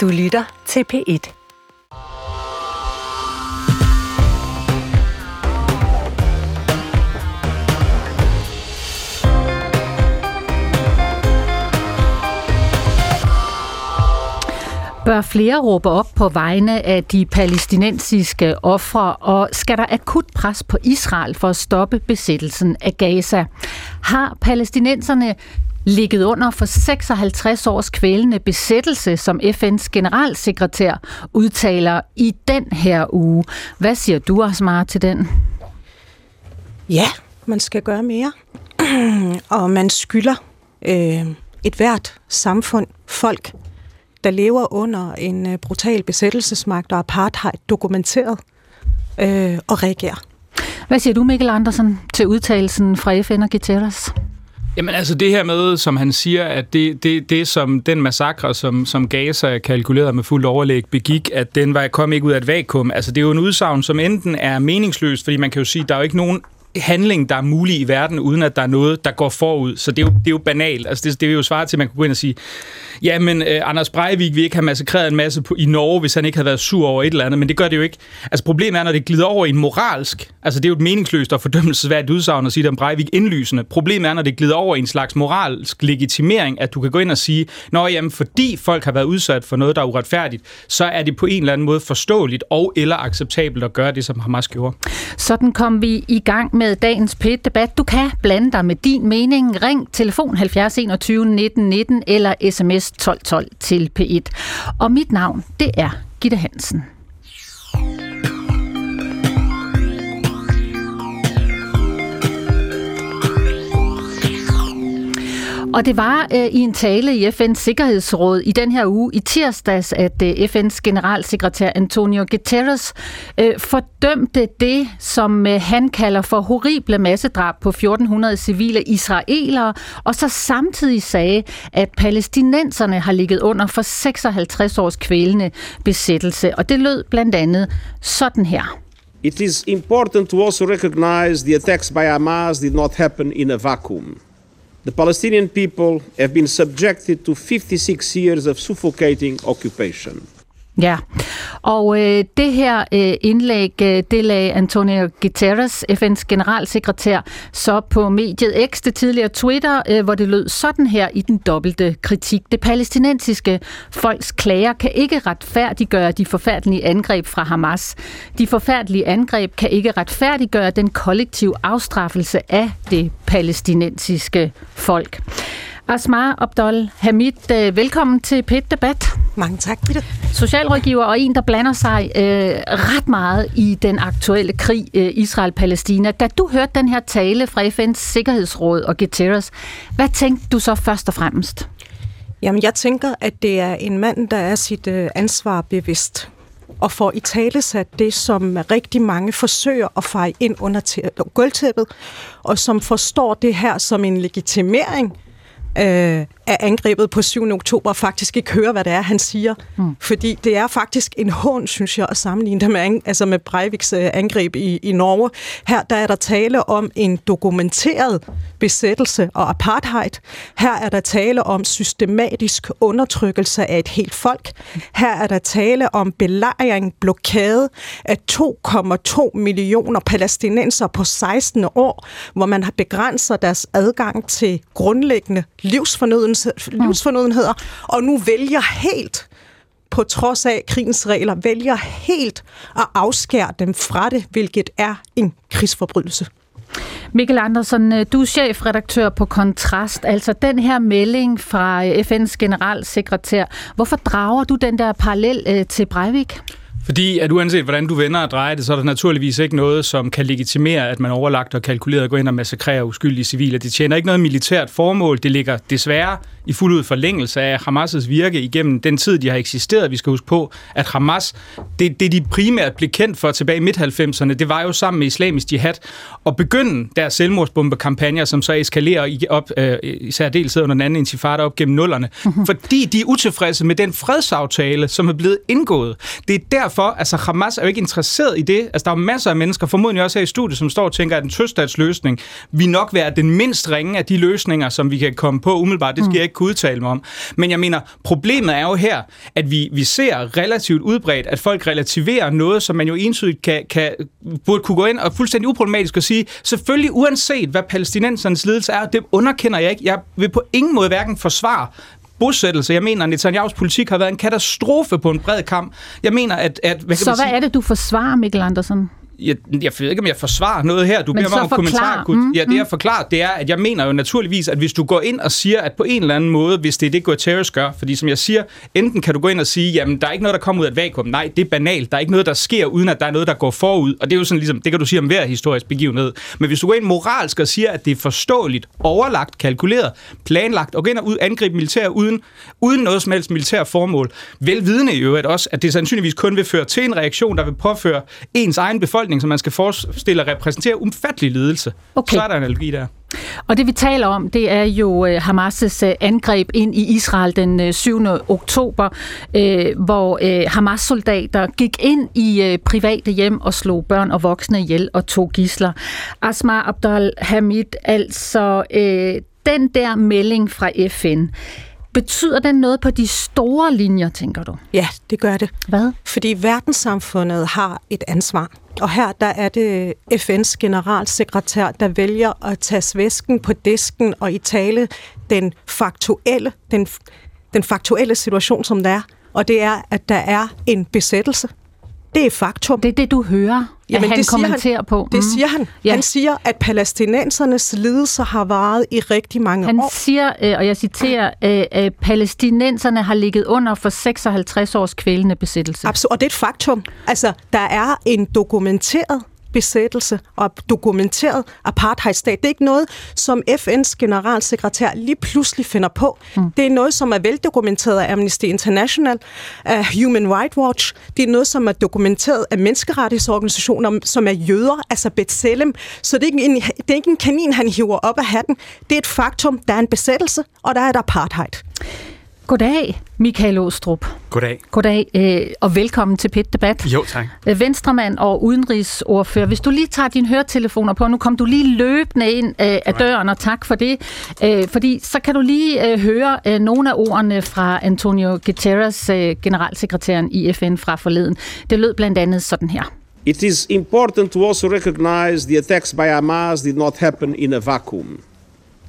Du lytter til P1. Bør flere råbe op på vegne af de palæstinensiske ofre, og skal der akut pres på Israel for at stoppe besættelsen af Gaza? Har palæstinenserne ligget under for 56 års kvælende besættelse, som FN's generalsekretær udtaler i den her uge. Hvad siger du, Asmar, til den? Ja, man skal gøre mere. og man skylder øh, et hvert samfund, folk, der lever under en øh, brutal besættelsesmagt og apartheid, dokumenteret øh, og reagerer. Hvad siger du, Mikkel Andersen, til udtalelsen fra FN og Guterres? Jamen altså det her med, som han siger, at det, det, det som den massakre, som, som Gaza kalkulerede med fuld overlæg begik, at den var, kom ikke ud af et vakuum. Altså det er jo en udsagn, som enten er meningsløst, fordi man kan jo sige, at der er jo ikke nogen handling, der er mulig i verden, uden at der er noget, der går forud. Så det er jo, det er jo banalt. Altså det, det er jo svaret til, at man kan gå ind og sige, ja, men øh, Anders Breivik vil ikke have massakreret en masse på, i Norge, hvis han ikke havde været sur over et eller andet, men det gør det jo ikke. Altså problemet er, når det glider over i en moralsk, altså det er jo et meningsløst og fordømmelsesværdigt udsagn at sige om Breivik indlysende. Problemet er, når det glider over i en slags moralsk legitimering, at du kan gå ind og sige, nå jamen, fordi folk har været udsat for noget, der er uretfærdigt, så er det på en eller anden måde forståeligt og eller acceptabelt at gøre det, som Hamas gjorde. Sådan kom vi i gang med dagens PET-debat. Du kan blande dig med din mening. Ring telefon 70 21 19 19 eller sms 1212 til P1. Og mit navn, det er Gitte Hansen. Og det var øh, i en tale i FN's Sikkerhedsråd i den her uge i tirsdags, at øh, FN's generalsekretær Antonio Guterres øh, fordømte det, som øh, han kalder for horrible massedrab på 1400 civile israelere, og så samtidig sagde, at palæstinenserne har ligget under for 56 års kvælende besættelse. Og det lød blandt andet sådan her. It is important to also recognize the attacks by Hamas did not happen in a vacuum. The Palestinian people have been subjected to 56 years of suffocating occupation. Ja, og øh, det her øh, indlæg, øh, det lagde Antonio Guterres, FN's generalsekretær, så på mediet X, det tidligere Twitter, øh, hvor det lød sådan her i den dobbelte kritik. Det palæstinensiske folks klager kan ikke retfærdiggøre de forfærdelige angreb fra Hamas. De forfærdelige angreb kan ikke retfærdiggøre den kollektive afstraffelse af det palæstinensiske folk. Asmar Abdol Hamid, øh, velkommen til PET Debat. Mange tak, Peter. Socialrådgiver og en, der blander sig øh, ret meget i den aktuelle krig øh, Israel-Palæstina. Da du hørte den her tale fra FN's Sikkerhedsråd og Guterres, hvad tænkte du så først og fremmest? Jamen, jeg tænker, at det er en mand, der er sit øh, ansvar bevidst og får i tale sat det, som rigtig mange forsøger at feje ind under gulvtæppet, og som forstår det her som en legitimering øh, af angrebet på 7. oktober faktisk ikke høre, hvad det er, han siger. Mm. Fordi det er faktisk en hån, synes jeg, at sammenligne det med, altså med Breiviks øh, angreb i, i Norge. Her der er der tale om en dokumenteret besættelse og apartheid. Her er der tale om systematisk undertrykkelse af et helt folk. Her er der tale om belejring, blokade af 2,2 millioner palæstinenser på 16 år, hvor man har begrænset deres adgang til grundlæggende livsfornødenheder, og nu vælger helt på trods af krigens regler, vælger helt at afskære dem fra det, hvilket er en krigsforbrydelse. Mikkel Andersen, øh, du er chefredaktør på Kontrast. Altså den her melding fra øh, FN's generalsekretær. Hvorfor drager du den der parallel øh, til Breivik? Fordi at uanset hvordan du vender og drejer det, så er der naturligvis ikke noget, som kan legitimere, at man overlagt og kalkuleret går ind og massakrerer uskyldige civile. Det tjener ikke noget militært formål. Det ligger desværre i fuld ud forlængelse af Hamas' virke igennem den tid, de har eksisteret. Vi skal huske på, at Hamas, det, det de primært blev kendt for tilbage i midt-90'erne, det var jo sammen med islamisk jihad at begynde deres selvmordsbombekampagner, som så eskalerer op, øh, især dels under den anden intifada op gennem nullerne, mm-hmm. fordi de er utilfredse med den fredsaftale, som er blevet indgået. Det er derfor, for, altså Hamas er jo ikke interesseret i det. Altså der er masser af mennesker, formodentlig også her i studiet, som står og tænker, at en tøststatsløsning vil nok være den mindst ringe af de løsninger, som vi kan komme på umiddelbart. Det skal mm. jeg ikke kunne udtale mig om. Men jeg mener, problemet er jo her, at vi, vi ser relativt udbredt, at folk relativerer noget, som man jo entydigt kan, kan, burde kunne gå ind og fuldstændig uproblematisk og sige, selvfølgelig uanset hvad palæstinensernes ledelse er, det underkender jeg ikke. Jeg vil på ingen måde hverken forsvare bosættelse. Jeg mener, at Netanyahu's politik har været en katastrofe på en bred kamp. Jeg mener, at... at hvad kan Så hvad sige? er det, du forsvarer, Mikkel Andersen? Jeg, jeg ved ikke, om jeg forsvarer noget her. Du beder mig om kommentar. Mm, ja, det jeg mm. forklarer, det er, at jeg mener jo naturligvis, at hvis du går ind og siger, at på en eller anden måde, hvis det er det, Guterres gør, fordi som jeg siger, enten kan du gå ind og sige, jamen, der er ikke noget, der kommer ud af et vakuum. Nej, det er banalt. Der er ikke noget, der sker, uden at der er noget, der går forud. Og det er jo sådan ligesom, det kan du sige om hver historisk begivenhed. Men hvis du går ind moralsk og siger, at det er forståeligt, overlagt, kalkuleret, planlagt, og går ind og ud, angribe militær uden, uden noget som helst militær formål, velvidende i øvrigt også, at det sandsynligvis kun vil føre til en reaktion, der vil påføre ens egen befolkning befolkning, som man skal forestille at repræsentere umfattelig ledelse. Okay. Så er der en analogi der. Og det vi taler om, det er jo øh, Hamas' øh, angreb ind i Israel den 7. Øh, oktober, hvor Hamas-soldater gik ind i private hjem og slog børn og voksne ihjel og tog gisler. Asma Abdal Hamid, altså den der melding fra FN, Betyder den noget på de store linjer, tænker du? Ja, det gør det. Hvad? Fordi verdenssamfundet har et ansvar. Og her der er det FN's generalsekretær, der vælger at tage svæsken på disken og i tale den faktuelle, den, den faktuelle situation, som der er. Og det er, at der er en besættelse. Det er faktum. Det er det, du hører, Jamen, han det kommenterer han, på. Det mm. siger han. Ja. Han siger, at palæstinensernes lidelser har varet i rigtig mange han år. Han siger, øh, og jeg citerer, at øh, palæstinenserne har ligget under for 56 års kvælende besættelse. Absolut, og det er et faktum. Altså, der er en dokumenteret besættelse og dokumenteret apartheidstat. Det er ikke noget, som FN's generalsekretær lige pludselig finder på. Mm. Det er noget, som er veldokumenteret af Amnesty International, af Human Rights Watch. Det er noget, som er dokumenteret af menneskerettighedsorganisationer, som er jøder, altså B'Tselem. Så det er, ikke en, det er ikke en kanin, han hiver op af hatten. Det er et faktum. Der er en besættelse, og der er et apartheid. Goddag, Michael Åstrup. Goddag. Goddag, øh, og velkommen til PIT Debat. Jo, tak. Øh, Venstremand og udenrigsordfører. Hvis du lige tager dine høretelefoner på, nu kom du lige løbende ind øh, af døren, og tak for det. fordi så kan du lige høre nogle af ordene fra Antonio Guterres, generalsekretæren i FN fra forleden. Det lød blandt andet sådan her. It is important to also recognize the attacks by Hamas did not happen in a vacuum.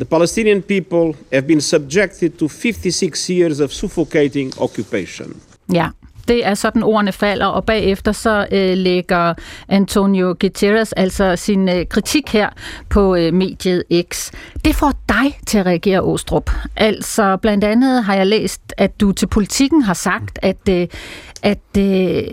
The Palestinian people have been subjected to 56 years of suffocating occupation. Ja, det er sådan ordene falder, og bagefter så øh, lægger Antonio Guterres altså sin øh, kritik her på øh, mediet X. Det får dig til at reagere, Åstrup. Altså blandt andet har jeg læst, at du til politikken har sagt, at, øh, at øh,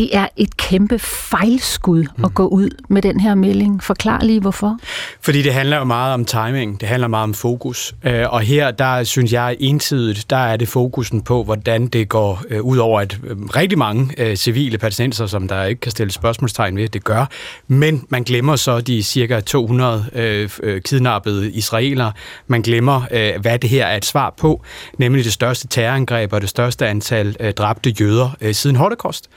det er et kæmpe fejlskud mm. at gå ud med den her melding. Forklar lige hvorfor. Fordi det handler jo meget om timing, det handler meget om fokus. Øh, og her, der synes jeg entydigt, der er det fokusen på, hvordan det går øh, ud over at øh, rigtig mange civile palæstinenser, som der ikke kan stille spørgsmålstegn ved, det gør. Men man glemmer så de cirka 200 øh, kidnappede israelere. Man glemmer, hvad det her er et svar på, nemlig det største terrorangreb og det største antal dræbte jøder siden Holocaust.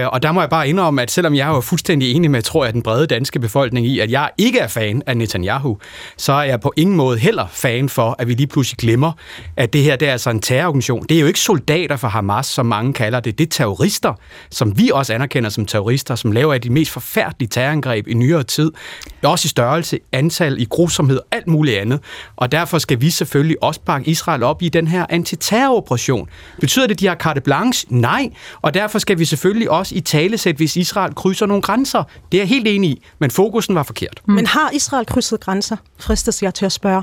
Øh, og der må jeg bare indrømme, at selvom jeg er jo fuldstændig enig med, tror jeg, den brede danske befolkning i, at jeg ikke er fan af Netanyahu, så er jeg på ingen måde heller fan for, at vi lige pludselig glemmer, at det her det er altså en terrororganisation. Det er jo ikke soldater fra Hamas, som mange kalder det. Det er terrorister, som vi også anerkender som terrorister, som laver de mest forfærdelige terrorangreb i nyere tid. Også i størrelse, antal, i grusomhed og alt muligt andet. Og derfor skal vi selvfølgelig også bakke Israel op i den her antiterroroperation. Betyder det, at de har carte blanche? Nej. Og derfor skal vi selvfølgelig også i talesæt, hvis Israel krydser nogle grænser. Det er jeg helt enig i, men fokusen var forkert. Mm. Men har Israel krydset grænser, fristes jeg til at spørge.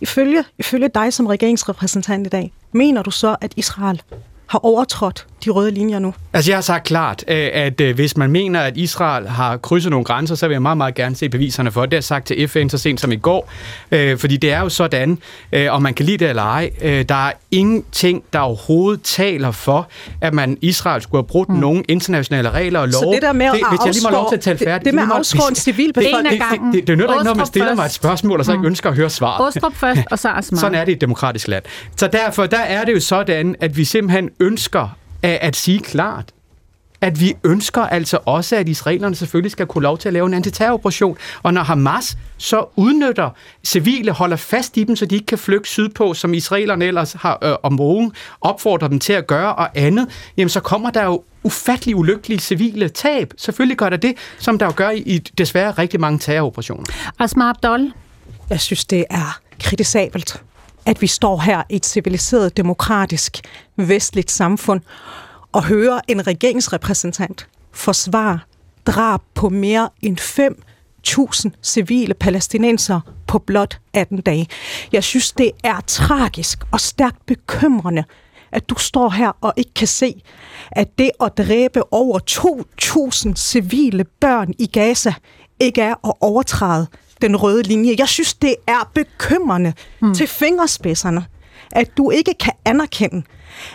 Ifølge, ifølge dig som regeringsrepræsentant i dag, mener du så, at Israel har overtrådt de røde linjer nu? Altså jeg har sagt klart, øh, at øh, hvis man mener, at Israel har krydset nogle grænser, så vil jeg meget, meget gerne se beviserne for det. Det har sagt til FN så sent som i går, øh, fordi det er jo sådan, om man kan lide det eller ej, der er ingenting, der overhovedet taler for, at man Israel skulle have brudt mm. nogen internationale regler og love. Så det der med at det, hvis jeg lige må lov til at tale færdigt. Det, det med at afskåre en civil befolkning. Det, det, det, det, nytter ikke, når man stiller mig et spørgsmål, og så ikke mm. ønsker at høre svaret. Åstrup først, og så Asmar. Sådan er det i et demokratisk land. Så derfor der er det jo sådan, at vi simpelthen ønsker at, at sige klart, at vi ønsker altså også, at israelerne selvfølgelig skal kunne lov til at lave en antiterroroperation. Og når Hamas så udnytter civile, holder fast i dem, så de ikke kan flygte sydpå, som israelerne ellers har øh, om morgen opfordret dem til at gøre og andet, jamen så kommer der jo ufattelig ulykkelige civile tab. Selvfølgelig gør der det, som der jo gør i desværre rigtig mange terroroperationer. Asma Abdol? Jeg synes, det er kritisabelt, at vi står her i et civiliseret, demokratisk, vestligt samfund og hører en regeringsrepræsentant forsvare drab på mere end 5.000 civile palæstinenser på blot 18 dage. Jeg synes, det er tragisk og stærkt bekymrende, at du står her og ikke kan se, at det at dræbe over 2.000 civile børn i Gaza ikke er at overtræde den røde linje. Jeg synes, det er bekymrende mm. til fingerspidserne, at du ikke kan anerkende,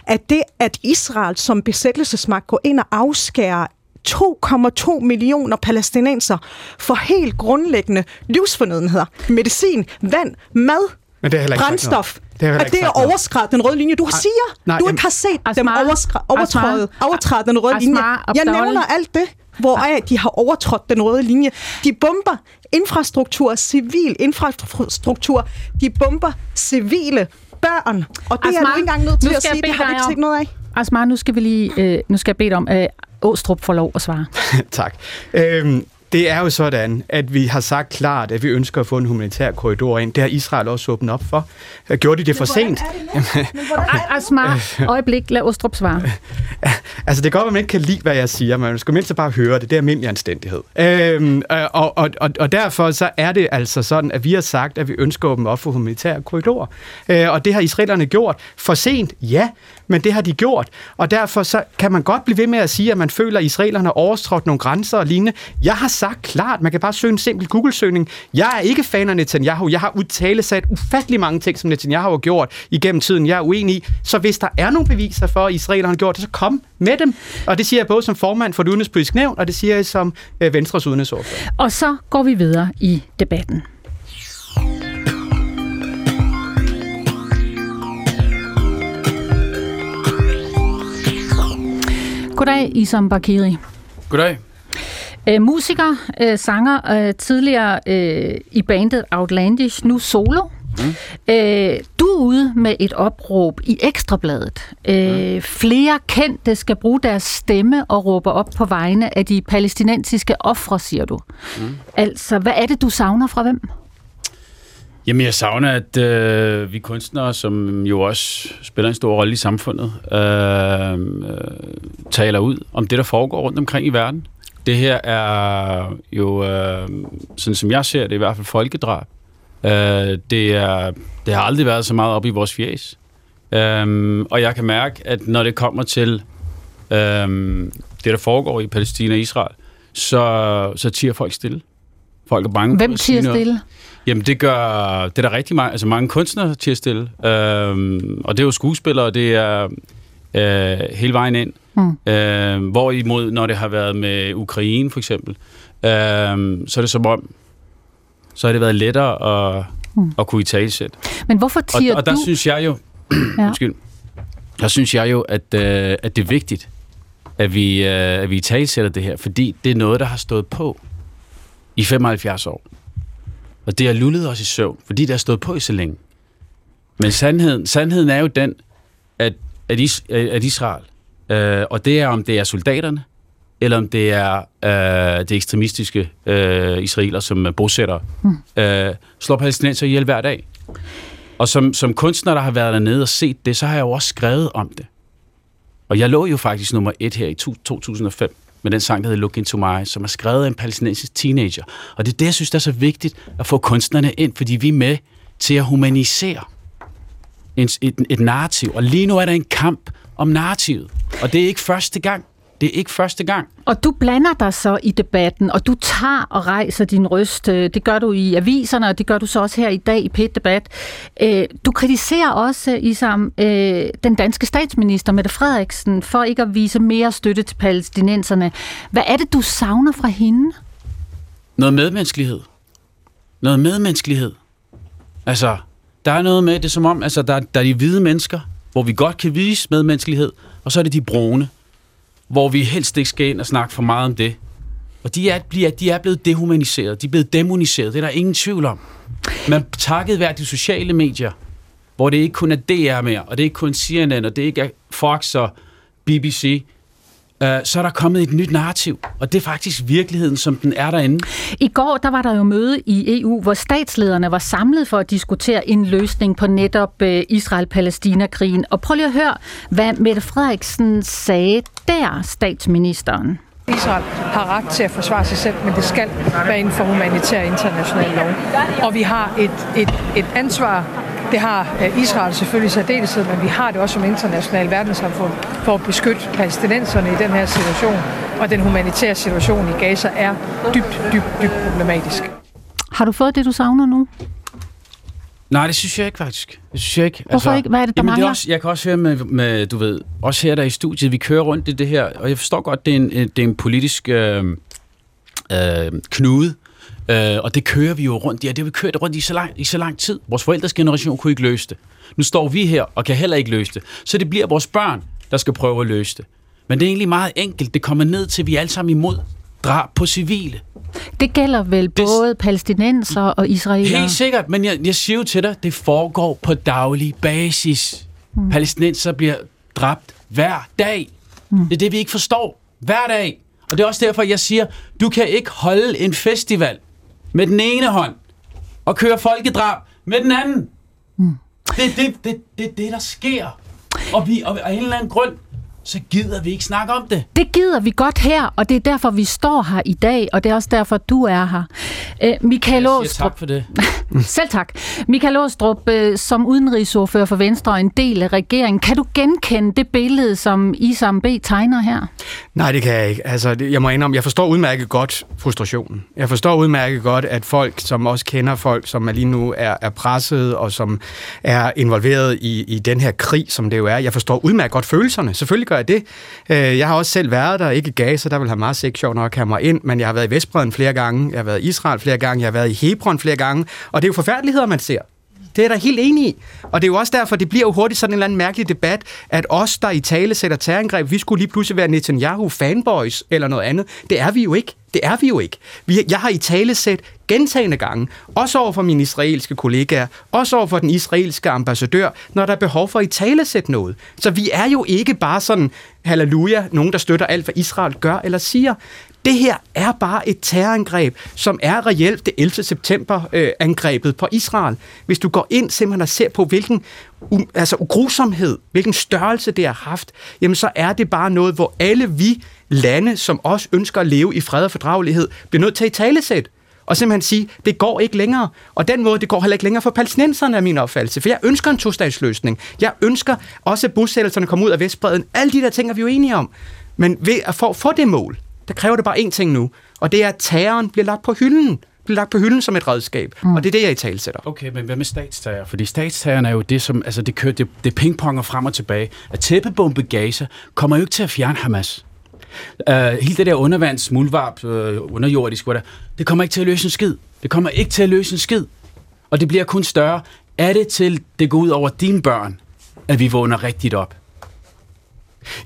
at det, at Israel som besættelsesmagt går ind og afskærer 2,2 millioner palæstinenser for helt grundlæggende livsfornødenheder. Medicin, vand, mad, Men det er brændstof. Det er at det er overskrevet den røde linje. Du har siger, nej, du ikke har set Asma, dem overtræde, overtræde den røde linje. Jeg nævner alt det, hvor er de har overtrådt den røde linje. De bomber infrastruktur, civil infrastruktur. De bomber civile børn. Og det Asma, er du ikke engang nødt til at sige, det har vi ikke set noget af. Asma, nu skal vi lige, øh, nu skal jeg bede om, at øh, Åstrup får lov at svare. tak. Øhm, det er jo sådan, at vi har sagt klart, at vi ønsker at få en humanitær korridor ind. Det har Israel også åbnet op for. Gjorde de det for sent? Asma, øjeblik, lad Ostrup svare. altså, det er godt, at man ikke kan lide, hvad jeg siger, men man skal mindst bare høre det. Det er almindelig anstændighed. Øhm, og, og, og, og derfor så er det altså sådan, at vi har sagt, at vi ønsker at åbne op for humanitære korridorer. Øh, og det har israelerne gjort. For sent, ja, men det har de gjort. Og derfor så kan man godt blive ved med at sige, at man føler, at israelerne har overtrådt nogle grænser og lignende. Jeg har sagt klart, man kan bare søge en simpel Google-søgning. Jeg er ikke fan af Netanyahu. Jeg har udtalesat ufattelig mange ting, som Netanyahu har gjort igennem tiden. Jeg er uenig i. Så hvis der er nogle beviser for, at israelerne har gjort det, så kom med dem. Og det siger jeg både som formand for det udenrigspolitiske nævn, og det siger jeg som øh, Venstres udenrigsordfører. Og så går vi videre i debatten. Goddag, Isam Bakiri. Goddag. Æ, musiker, øh, sanger, øh, tidligere øh, i bandet Outlandish, nu solo. Mm. Æ, du er ude med et opråb i Ekstrabladet. Æ, mm. Flere kendte skal bruge deres stemme og råbe op på vegne af de palæstinensiske ofre, siger du. Mm. Altså, hvad er det, du savner fra hvem? Jamen, jeg savner, at øh, vi kunstnere, som jo også spiller en stor rolle i samfundet, øh, øh, taler ud om det, der foregår rundt omkring i verden. Det her er jo, øh, sådan som jeg ser det, i hvert fald folkedrab. Øh, det, er, det har aldrig været så meget op i vores fjæs. Øh, og jeg kan mærke, at når det kommer til øh, det, der foregår i Palæstina og Israel, så, så tiger folk stille. Folk er bange Hvem tiger stille? Jamen, det gør det er der rigtig mange, altså mange kunstnere til at stille. Øhm, og det er jo skuespillere, det er øh, hele vejen ind. Mm. Øh, hvorimod, når det har været med Ukraine for eksempel, øh, så er det som om, så har det været lettere at, mm. at kunne i talsætte. Men hvorfor tiger og, og der du... synes jeg jo, ja. undskyld, der synes jeg jo, at, øh, at det er vigtigt, at vi, øh, at vi i talsætter det her, fordi det er noget, der har stået på i 75 år. Og det har lullet os i søvn, fordi det har stået på i så længe. Men sandheden, sandheden er jo den, at, at, is, at Israel, øh, og det er om det er soldaterne, eller om det er øh, det ekstremistiske øh, israeler, som bosætter, mm. øh, slår palæstinenser ihjel hver dag. Og som, som kunstner, der har været dernede og set det, så har jeg jo også skrevet om det. Og jeg lå jo faktisk nummer et her i 2005 med den sang, der hedder Look Into My som er skrevet af en palæstinensisk teenager. Og det er det, jeg synes, der er så vigtigt at få kunstnerne ind, fordi vi er med til at humanisere et, et, et narrativ. Og lige nu er der en kamp om narrativet. Og det er ikke første gang. Det er ikke første gang. Og du blander dig så i debatten, og du tager og rejser din røst. Øh, det gør du i aviserne, og det gør du så også her i dag i pet debat øh, Du kritiserer også, Isam, øh, den danske statsminister, Mette Frederiksen, for ikke at vise mere støtte til palæstinenserne. Hvad er det, du savner fra hende? Noget medmenneskelighed. Noget medmenneskelighed. Altså, der er noget med, det som om, altså, der, der er de hvide mennesker, hvor vi godt kan vise medmenneskelighed, og så er det de brune, hvor vi helst ikke skal ind og snakke for meget om det. Og de er, bliver, de er blevet dehumaniseret, de er blevet demoniseret, det er der ingen tvivl om. Men takket være de sociale medier, hvor det ikke kun er DR mere, og det er ikke kun CNN, og det ikke er Fox og BBC, øh, så er der kommet et nyt narrativ, og det er faktisk virkeligheden, som den er derinde. I går der var der jo møde i EU, hvor statslederne var samlet for at diskutere en løsning på netop øh, Israel-Palæstina-krigen. Og prøv lige at høre, hvad Mette Frederiksen sagde der, statsministeren. Israel har ret til at forsvare sig selv, men det skal være inden for humanitær international lov. Og vi har et, et, et ansvar det har øh, Israel selvfølgelig særdeleshed, men vi har det også som international verdenssamfund for at beskytte palæstinenserne i den her situation. Og den humanitære situation i Gaza er dybt, dybt, dybt problematisk. Har du fået det, du savner nu? Nej, det synes jeg ikke faktisk. Det synes jeg ikke. Hvorfor altså, ikke? Hvad er det, der jamen, mangler? Det er også, jeg kan også høre med, med, du ved, også her der i studiet, vi kører rundt i det her, og jeg forstår godt, det er en, det er en politisk øh, øh, knude, øh, og det kører vi jo rundt i, og det har vi kørt rundt i så, lang, i så lang tid. Vores forældres generation kunne ikke løse det. Nu står vi her og kan heller ikke løse det. Så det bliver vores børn, der skal prøve at løse det. Men det er egentlig meget enkelt. Det kommer ned til, at vi er alle sammen imod drab på civile. Det gælder vel både palæstinenser og israelere? Helt sikkert, men jeg, jeg siger jo til dig, det foregår på daglig basis. Mm. Palæstinenser bliver dræbt hver dag. Mm. Det er det, vi ikke forstår. Hver dag. Og det er også derfor, jeg siger, du kan ikke holde en festival med den ene hånd og køre folkedrab med den anden. Mm. Det er det, det, det, det, der sker. Og vi, og af en eller anden grund, så gider vi ikke snakke om det. Det gider vi godt her, og det er derfor, vi står her i dag, og det er også derfor, du er her. Æ, Michael Åstrup. tak for det. Selv tak. Michael Åstrup, øh, som udenrigsordfører for Venstre og en del af regeringen, kan du genkende det billede, som Isam B. tegner her? Nej, det kan jeg ikke. Altså, jeg må indrømme, jeg forstår udmærket godt frustrationen. Jeg forstår udmærket godt, at folk, som også kender folk, som lige nu er, er presset og som er involveret i, i den her krig, som det jo er, jeg forstår udmærket godt følelserne. Selvfølgelig gør jeg det. Øh, jeg har også selv været der, ikke i Gaza, der vil have meget ikke sjovt nok at have mig ind, men jeg har været i Vestbreden flere gange, jeg har været i Israel flere gange, jeg har været i Hebron flere gange, og det er jo forfærdeligheder, man ser. Det er der helt enig i. Og det er jo også derfor, det bliver jo hurtigt sådan en eller anden mærkelig debat, at os, der i tale sætter terrorangreb, vi skulle lige pludselig være Netanyahu-fanboys eller noget andet. Det er vi jo ikke. Det er vi jo ikke. Jeg har i tale sæt gentagende gange, også over for mine israelske kollegaer, også over for den israelske ambassadør, når der er behov for at i tale sætte noget. Så vi er jo ikke bare sådan, halleluja, nogen, der støtter alt, hvad Israel gør eller siger. Det her er bare et terrorangreb, som er reelt det 11. september øh, angrebet på Israel. Hvis du går ind simpelthen og ser på, hvilken um, altså, grusomhed, hvilken størrelse det har haft, jamen så er det bare noget, hvor alle vi lande, som også ønsker at leve i fred og fordragelighed, bliver nødt til at talesæt og simpelthen sige, det går ikke længere. Og den måde, det går heller ikke længere for palæstinenserne, er min opfattelse. For jeg ønsker en to-statsløsning. Jeg ønsker også, at bosættelserne kommer ud af Vestbreden. Alle de der ting er vi jo enige om. Men ved at få, få det mål, der kræver det bare én ting nu, og det er, at terroren bliver lagt på hylden bliver lagt på hylden som et redskab. Mm. Og det er det, jeg i tale sætter. Okay, men hvad med statsterror? Fordi statsterroren er jo det, som altså det kører, det, det pingponger frem og tilbage. At tæppebombe Gaza kommer jo ikke til at fjerne Hamas. Uh, hele det der undervands, mulvarp, uh, underjordisk, der, det kommer ikke til at løse en skid. Det kommer ikke til at løse en skid. Og det bliver kun større. Er det til, det går ud over dine børn, at vi vågner rigtigt op?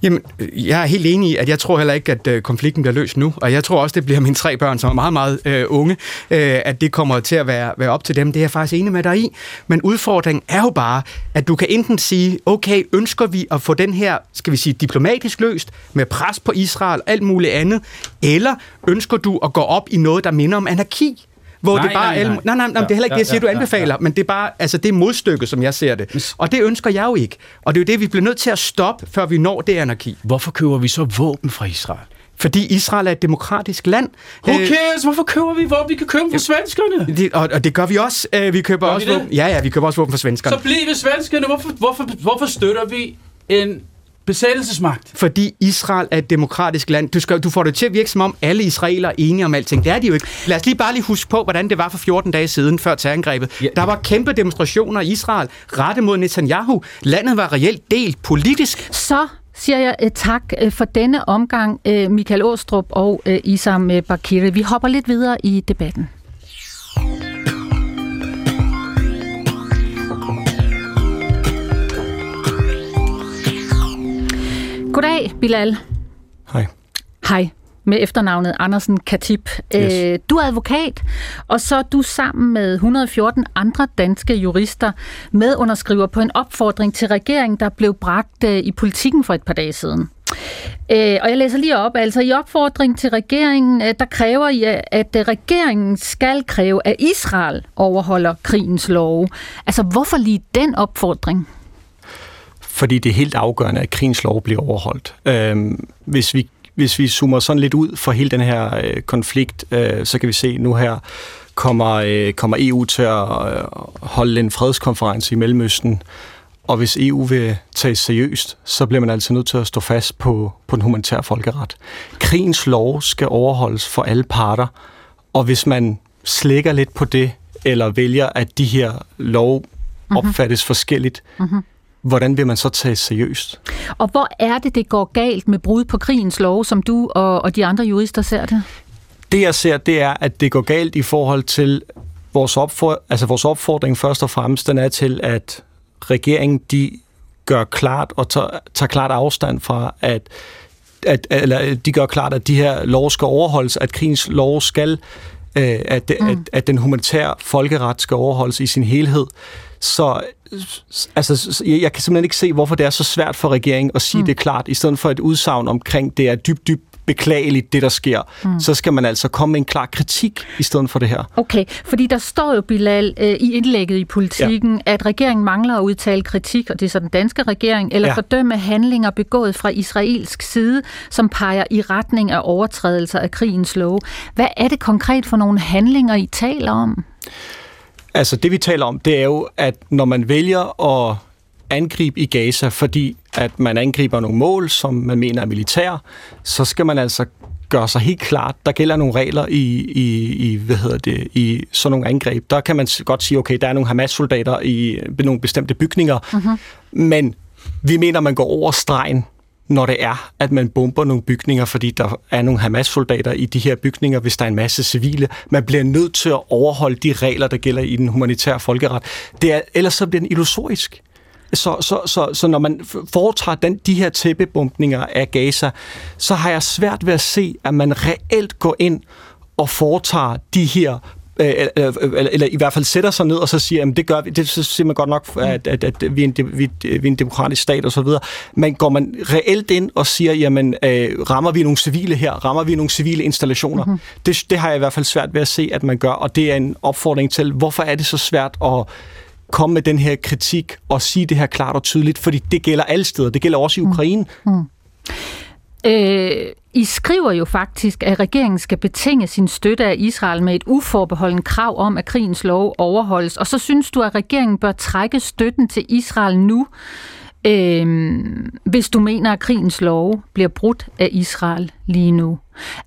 Jamen, øh, jeg er helt enig i, at jeg tror heller ikke, at øh, konflikten bliver løst nu, og jeg tror også, det bliver mine tre børn, som er meget, meget øh, unge, øh, at det kommer til at være, være op til dem. Det er jeg faktisk enig med dig i. Men udfordringen er jo bare, at du kan enten sige, okay, ønsker vi at få den her, skal vi sige, diplomatisk løst, med pres på Israel, og alt muligt andet, eller ønsker du at gå op i noget, der minder om anarki? Hvor nej, det bare nej, nej. nej, nej, nej, det er heller ikke det, jeg siger, du anbefaler, ja, ja. men det er bare, altså det er modstykket, som jeg ser det. Og det ønsker jeg jo ikke. Og det er jo det, vi bliver nødt til at stoppe, før vi når det anarki. Hvorfor køber vi så våben fra Israel? Fordi Israel er et demokratisk land. Who øh, cares? Hvorfor køber vi våben? Vi kan købe dem fra svenskerne. Det, og, og det gør vi også. Øh, vi køber gør også vi våben. Ja, ja, vi køber også våben fra svenskerne. Så bliver svenskerne. Hvorfor, hvorfor, hvorfor støtter vi en besættelsesmagt. Fordi Israel er et demokratisk land. Du, skal, du får det til at virke som om alle israelere er enige om alting. Det er de jo ikke. Lad os lige bare lige huske på, hvordan det var for 14 dage siden, før terrorangrebet. Ja. Der var kæmpe demonstrationer i Israel, rettet mod Netanyahu. Landet var reelt delt politisk. Så siger jeg uh, tak uh, for denne omgang, uh, Michael Åstrup og Isam Bakiri. Vi hopper lidt videre i debatten. Goddag, Bilal. Hej. Hej med efternavnet Andersen Katip. Yes. Øh, du er advokat, og så er du sammen med 114 andre danske jurister medunderskriver på en opfordring til regeringen, der blev bragt øh, i politikken for et par dage siden. Øh, og jeg læser lige op, altså i opfordring til regeringen, der kræver I, at regeringen skal kræve, at Israel overholder krigens love. Altså hvorfor lige den opfordring? Fordi det er helt afgørende, at krigens lov bliver overholdt. Øhm, hvis vi hvis vi zoomer sådan lidt ud for hele den her øh, konflikt, øh, så kan vi se nu her kommer, øh, kommer EU til at øh, holde en fredskonference i Mellemøsten, og hvis EU vil tage seriøst, så bliver man altså nødt til at stå fast på, på den humanitære folkeret. Krigens lov skal overholdes for alle parter, og hvis man slækker lidt på det, eller vælger, at de her lov mhm. opfattes mm-hmm. forskelligt, mm-hmm hvordan vil man så tage seriøst? Og hvor er det, det går galt med brud på krigens lov, som du og, og de andre jurister ser det? Det jeg ser, det er, at det går galt i forhold til vores, opfor, altså vores opfordring først og fremmest, den er til, at regeringen de gør klart og tager, tager klart afstand fra, at at, eller de gør klart, at de her lov skal overholdes, at krigens lov skal, øh, at, mm. at, at den humanitære folkeret skal overholdes i sin helhed. Så altså, jeg kan simpelthen ikke se, hvorfor det er så svært for regeringen at sige mm. det klart, i stedet for et udsagn omkring, det er dybt, dybt beklageligt, det der sker, mm. så skal man altså komme med en klar kritik i stedet for det her. Okay, fordi der står jo, Bilal, øh, i indlægget i politikken, ja. at regeringen mangler at udtale kritik, og det er så den danske regering, eller ja. fordømme handlinger begået fra israelsk side, som peger i retning af overtrædelser af krigens lov. Hvad er det konkret for nogle handlinger, I taler om? Altså det vi taler om, det er jo, at når man vælger at angribe i Gaza, fordi at man angriber nogle mål, som man mener er militære, så skal man altså gøre sig helt klart, der gælder nogle regler i, i, i, hvad hedder det, i sådan nogle angreb. Der kan man godt sige, okay, der er nogle Hamas-soldater i nogle bestemte bygninger, uh-huh. men vi mener, man går over stregen, når det er, at man bomber nogle bygninger, fordi der er nogle Hamas-soldater i de her bygninger, hvis der er en masse civile. Man bliver nødt til at overholde de regler, der gælder i den humanitære folkeret. Det er, ellers så bliver den illusorisk. Så, så, så, så når man foretager den, de her tæppebumpninger af Gaza, så har jeg svært ved at se, at man reelt går ind og foretager de her Øh, eller, eller i hvert fald sætter sig ned og så siger, at det gør vi, det siger man godt nok, at, at, at vi, er en, vi, vi er en demokratisk stat og så videre, men går man reelt ind og siger, jamen øh, rammer vi nogle civile her, rammer vi nogle civile installationer, mm-hmm. det, det har jeg i hvert fald svært ved at se, at man gør, og det er en opfordring til, hvorfor er det så svært at komme med den her kritik og sige det her klart og tydeligt, fordi det gælder alle steder, det gælder også i mhm. Ukraine. Mm. Øh, I skriver jo faktisk, at regeringen skal betinge sin støtte af Israel med et uforbeholden krav om, at krigens lov overholdes. Og så synes du, at regeringen bør trække støtten til Israel nu, øh, hvis du mener, at krigens lov bliver brudt af Israel lige nu.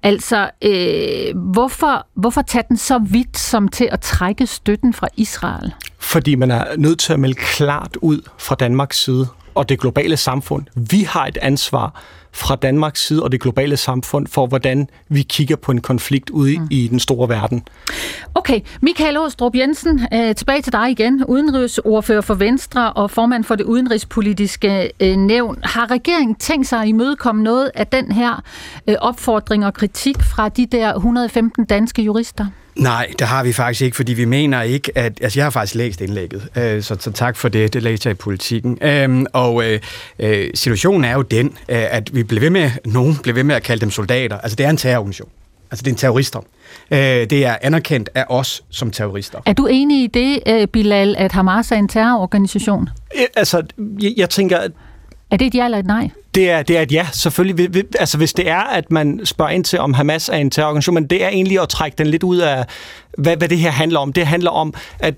Altså, øh, hvorfor, hvorfor tage den så vidt som til at trække støtten fra Israel? Fordi man er nødt til at melde klart ud fra Danmarks side og det globale samfund. Vi har et ansvar fra Danmarks side og det globale samfund for, hvordan vi kigger på en konflikt ude mm. i den store verden. Okay, Michael Åstrup Jensen, øh, tilbage til dig igen. Udenrigsordfører for Venstre og formand for det udenrigspolitiske øh, nævn. Har regeringen tænkt sig at imødekomme noget af den her øh, opfordring og kritik fra de der 115 danske jurister? Nej, det har vi faktisk ikke, fordi vi mener ikke, at... Altså, jeg har faktisk læst indlægget, øh, så, så tak for det. Det læste jeg i politikken. Øhm, og øh, øh, situationen er jo den, øh, at vi blev ved med... Nogen blev ved med at kalde dem soldater. Altså, det er en terrororganisation. Altså, det er en terrorister. Øh, det er anerkendt af os som terrorister. Er du enig i det, øh, Bilal, at Hamas er en terrororganisation? Altså, jeg, jeg tænker, at er det et ja eller et nej? Det er, det er et ja, selvfølgelig. Altså, hvis det er, at man spørger ind til, om Hamas er en terrororganisation, men det er egentlig at trække den lidt ud af, hvad, hvad det her handler om. Det handler om, at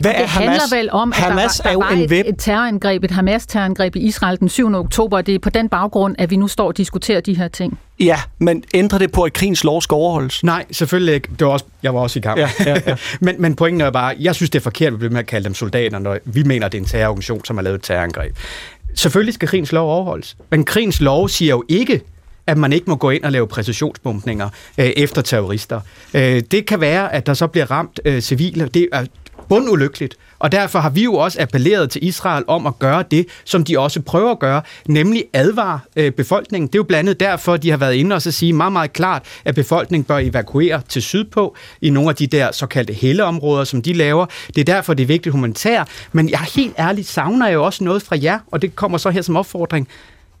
hvad det er Hamas? handler vel om, at Hamas der, der, der er jo var en web... et, et terrorangreb, et Hamas-terrorangreb i Israel den 7. oktober, det er på den baggrund, at vi nu står og diskuterer de her ting. Ja, men ændrer det på, at krigens lov skal overholdes? Nej, selvfølgelig ikke. Det var også, jeg var også i kamp. Ja, ja, ja. men, men pointen er bare, jeg synes, det er forkert, at vi bliver med at kalde dem soldater, når vi mener, det er en terrororganisation, som har lavet et terrorangreb. Selvfølgelig skal krigens lov overholdes, men krigens lov siger jo ikke, at man ikke må gå ind og lave præcisionsbumpninger øh, efter terrorister. Øh, det kan være, at der så bliver ramt øh, civile. Det er bundulykkeligt, og derfor har vi jo også appelleret til Israel om at gøre det, som de også prøver at gøre, nemlig advare øh, befolkningen. Det er jo blandt andet derfor, de har været inde og så sige meget, meget klart, at befolkningen bør evakuere til sydpå i nogle af de der såkaldte helleområder, som de laver. Det er derfor, det er vigtigt humanitært. Men jeg helt ærligt savner jo også noget fra jer, og det kommer så her som opfordring.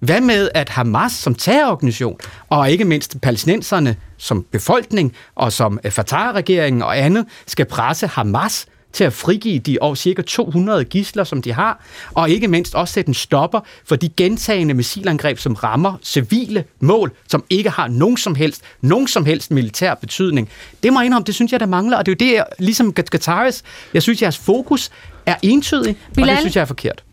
Hvad med, at Hamas som terrororganisation, og ikke mindst palæstinenserne som befolkning, og som øh, Fatah-regeringen og andet, skal presse Hamas til at frigive de over cirka 200 gisler, som de har, og ikke mindst også sætte en stopper for de gentagende missilangreb, som rammer civile mål, som ikke har nogen som helst, nogen som helst militær betydning. Det må jeg indrømme, det synes jeg, der mangler, og det er jo det, ligesom Qataris, jeg synes, jeres fokus er entydig, Bilal, og det synes jeg er forkert.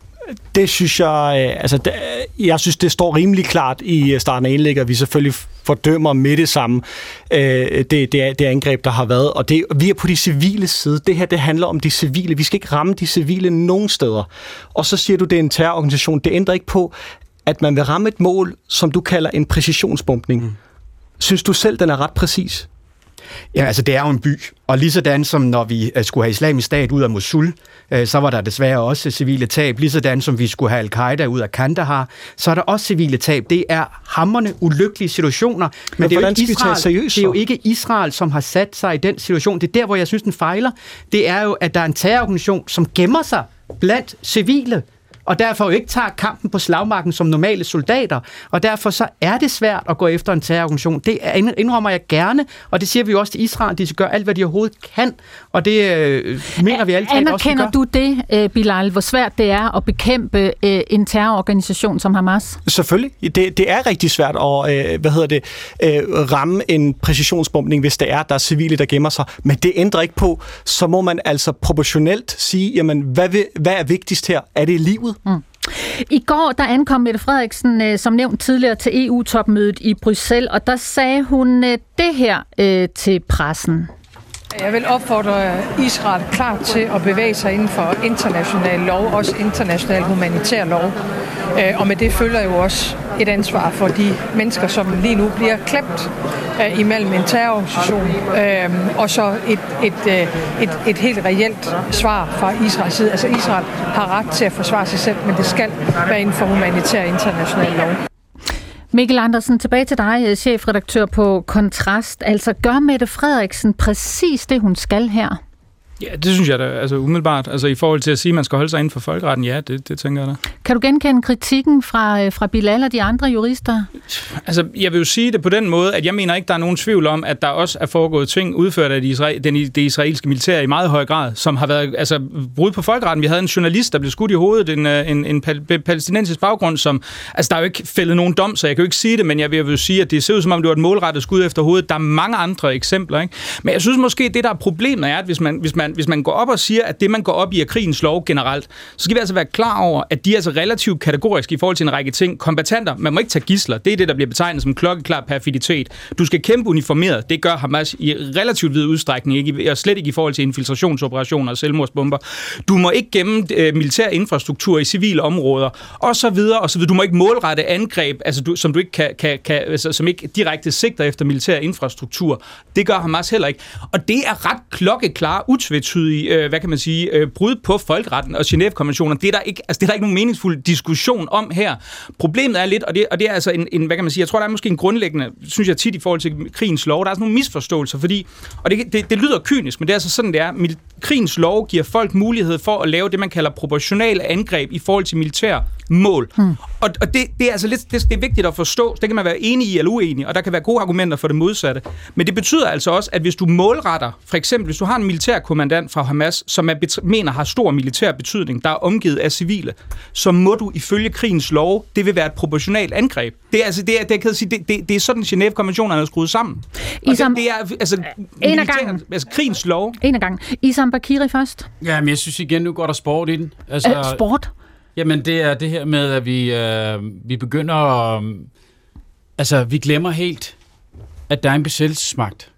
Det synes jeg, øh, altså, det, jeg synes, det står rimelig klart i øh, starten af indlægget, at vi selvfølgelig fordømmer med det samme øh, det, det, det angreb, der har været. Og det, vi er på de civile side. Det her, det handler om de civile. Vi skal ikke ramme de civile nogen steder. Og så siger du, det er en terrororganisation. Det ændrer ikke på, at man vil ramme et mål, som du kalder en præcisionsbumpning. Mm. Synes du selv, den er ret præcis? Ja, altså det er jo en by, og lige sådan som når vi øh, skulle have islamisk stat ud af Mosul, øh, så var der desværre også civile tab. Lige sådan som vi skulle have al-Qaida ud af Kandahar, så er der også civile tab. Det er hammerne ulykkelige situationer, men, men det, er jo ikke Israel, seriøst, det er jo ikke Israel, som har sat sig i den situation. Det er der, hvor jeg synes, den fejler. Det er jo, at der er en terrororganisation, som gemmer sig blandt civile og derfor jo ikke tager kampen på slagmarken som normale soldater. Og derfor så er det svært at gå efter en terrororganisation. Det indrømmer jeg gerne, og det siger vi jo også til Israel, de skal gøre alt, hvad de overhovedet kan, og det øh, mener vi alle også, Anerkender du det, øh, Bilal, hvor svært det er at bekæmpe øh, en terrororganisation som Hamas? Selvfølgelig. Det, det er rigtig svært at øh, hvad hedder det, øh, ramme en præcisionsbombning, hvis det er, der er civile, der gemmer sig. Men det ændrer ikke på, så må man altså proportionelt sige, jamen, hvad, vil, hvad er vigtigst her? Er det livet? Mm. I går der ankom Mette Frederiksen, øh, som nævnt tidligere, til EU-topmødet i Bruxelles, og der sagde hun øh, det her øh, til pressen. Jeg vil opfordre Israel klart til at bevæge sig inden for international lov, også international humanitær lov. Øh, og med det følger jo også et ansvar for de mennesker, som lige nu bliver klemt øh, imellem en terrororganisation øh, og så et, et, øh, et, et helt reelt svar fra Israels side. Altså Israel har ret til at forsvare sig selv, men det skal være inden for humanitær international lov. Mikkel Andersen, tilbage til dig, øh, chefredaktør på Kontrast. Altså, gør Mette Frederiksen præcis det, hun skal her? Ja, det synes jeg da, altså umiddelbart. Altså i forhold til at sige, at man skal holde sig inden for folkeretten, ja, det, det tænker jeg da. Kan du genkende kritikken fra, øh, fra Bilal og de andre jurister? Altså, jeg vil jo sige det på den måde, at jeg mener ikke, der er nogen tvivl om, at der også er foregået ting udført af de israel, den, det israelske militær i meget høj grad, som har været altså, brud på folkeretten. Vi havde en journalist, der blev skudt i hovedet, en, øh, en, en palæstinensisk baggrund, som... Altså, der er jo ikke fældet nogen dom, så jeg kan jo ikke sige det, men jeg vil jo sige, at det ser ud som om, det var et målrettet skud efter hovedet. Der er mange andre eksempler, ikke? Men jeg synes måske, det der er problemet er, at hvis man, hvis man man, hvis man går op og siger, at det, man går op i, er krigens lov generelt, så skal vi altså være klar over, at de er altså relativt kategoriske i forhold til en række ting. Kombatanter, man må ikke tage gisler. Det er det, der bliver betegnet som klokkeklar perfiditet. Du skal kæmpe uniformeret. Det gør Hamas i relativt vid udstrækning, ikke? og slet ikke i forhold til infiltrationsoperationer og selvmordsbomber. Du må ikke gemme øh, militær infrastruktur i civile områder, og så videre, og så videre. Du må ikke målrette angreb, altså du, som du ikke kan, kan, kan altså, som ikke direkte sigter efter militær infrastruktur. Det gør Hamas heller ikke. Og det er ret klokkeklare, utvetydige utvetydige, øh, hvad kan man sige, øh, brud på folkeretten og Genève-konventionen. Det er der ikke, altså, det er der ikke nogen meningsfuld diskussion om her. Problemet er lidt, og det, og det er altså en, en, hvad kan man sige, jeg tror, der er måske en grundlæggende, synes jeg tit i forhold til krigens lov, der er sådan nogle misforståelser, fordi, og det, det, det lyder kynisk, men det er altså sådan, det er. Krigens lov giver folk mulighed for at lave det, man kalder proportionale angreb i forhold til militær mål. Hmm. Og, og det, det er altså lidt, det, det er vigtigt at forstå. Det kan man være enig i eller uenig, og der kan være gode argumenter for det modsatte. Men det betyder altså også, at hvis du målretter, for eksempel hvis du har en militærkommandant fra Hamas, som er, mener har stor militær betydning, der er omgivet af civile, så må du ifølge krigens lov, det vil være et proportionalt angreb. Det er, altså, det er, det, kan sige, det, det, det er sådan, Genève-konventionerne er skruet sammen. Og Isam, det, det er altså, en af gang. altså krigens lov. En af gang. Isam Bakiri først. Ja, men jeg synes igen, nu går der sport i den. Altså, uh, sport? Jamen, det er det her med, at vi, øh, vi begynder at... Altså, vi glemmer helt, at der er en besættelsesmagt,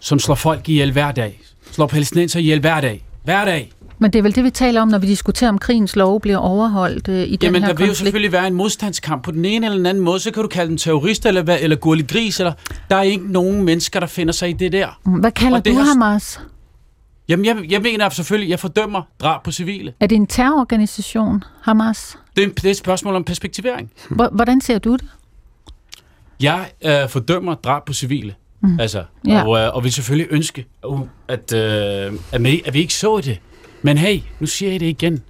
som slår folk ihjel hver dag. Slår palæstinenser ihjel hver dag. Hver dag. Men det er vel det, vi taler om, når vi diskuterer, om krigens lov bliver overholdt øh, i den Jamen, her der konflikt. vil jo selvfølgelig være en modstandskamp på den ene eller den anden måde. Så kan du kalde dem terrorister eller, eller gurlig gris. Eller, der er ikke nogen mennesker, der finder sig i det der. Hvad kalder Og du har- Hamas? Jamen, jeg, jeg mener selvfølgelig, jeg fordømmer drab på civile. Er det en terrororganisation, Hamas? Det er, det er et spørgsmål om perspektivering. Hvordan ser du det? Jeg øh, fordømmer drab på civile. Mm. Altså, Ja. og, øh, og vil selvfølgelig ønske, uh, at, øh, at, vi, at vi ikke så det. Men hey, nu siger jeg det igen.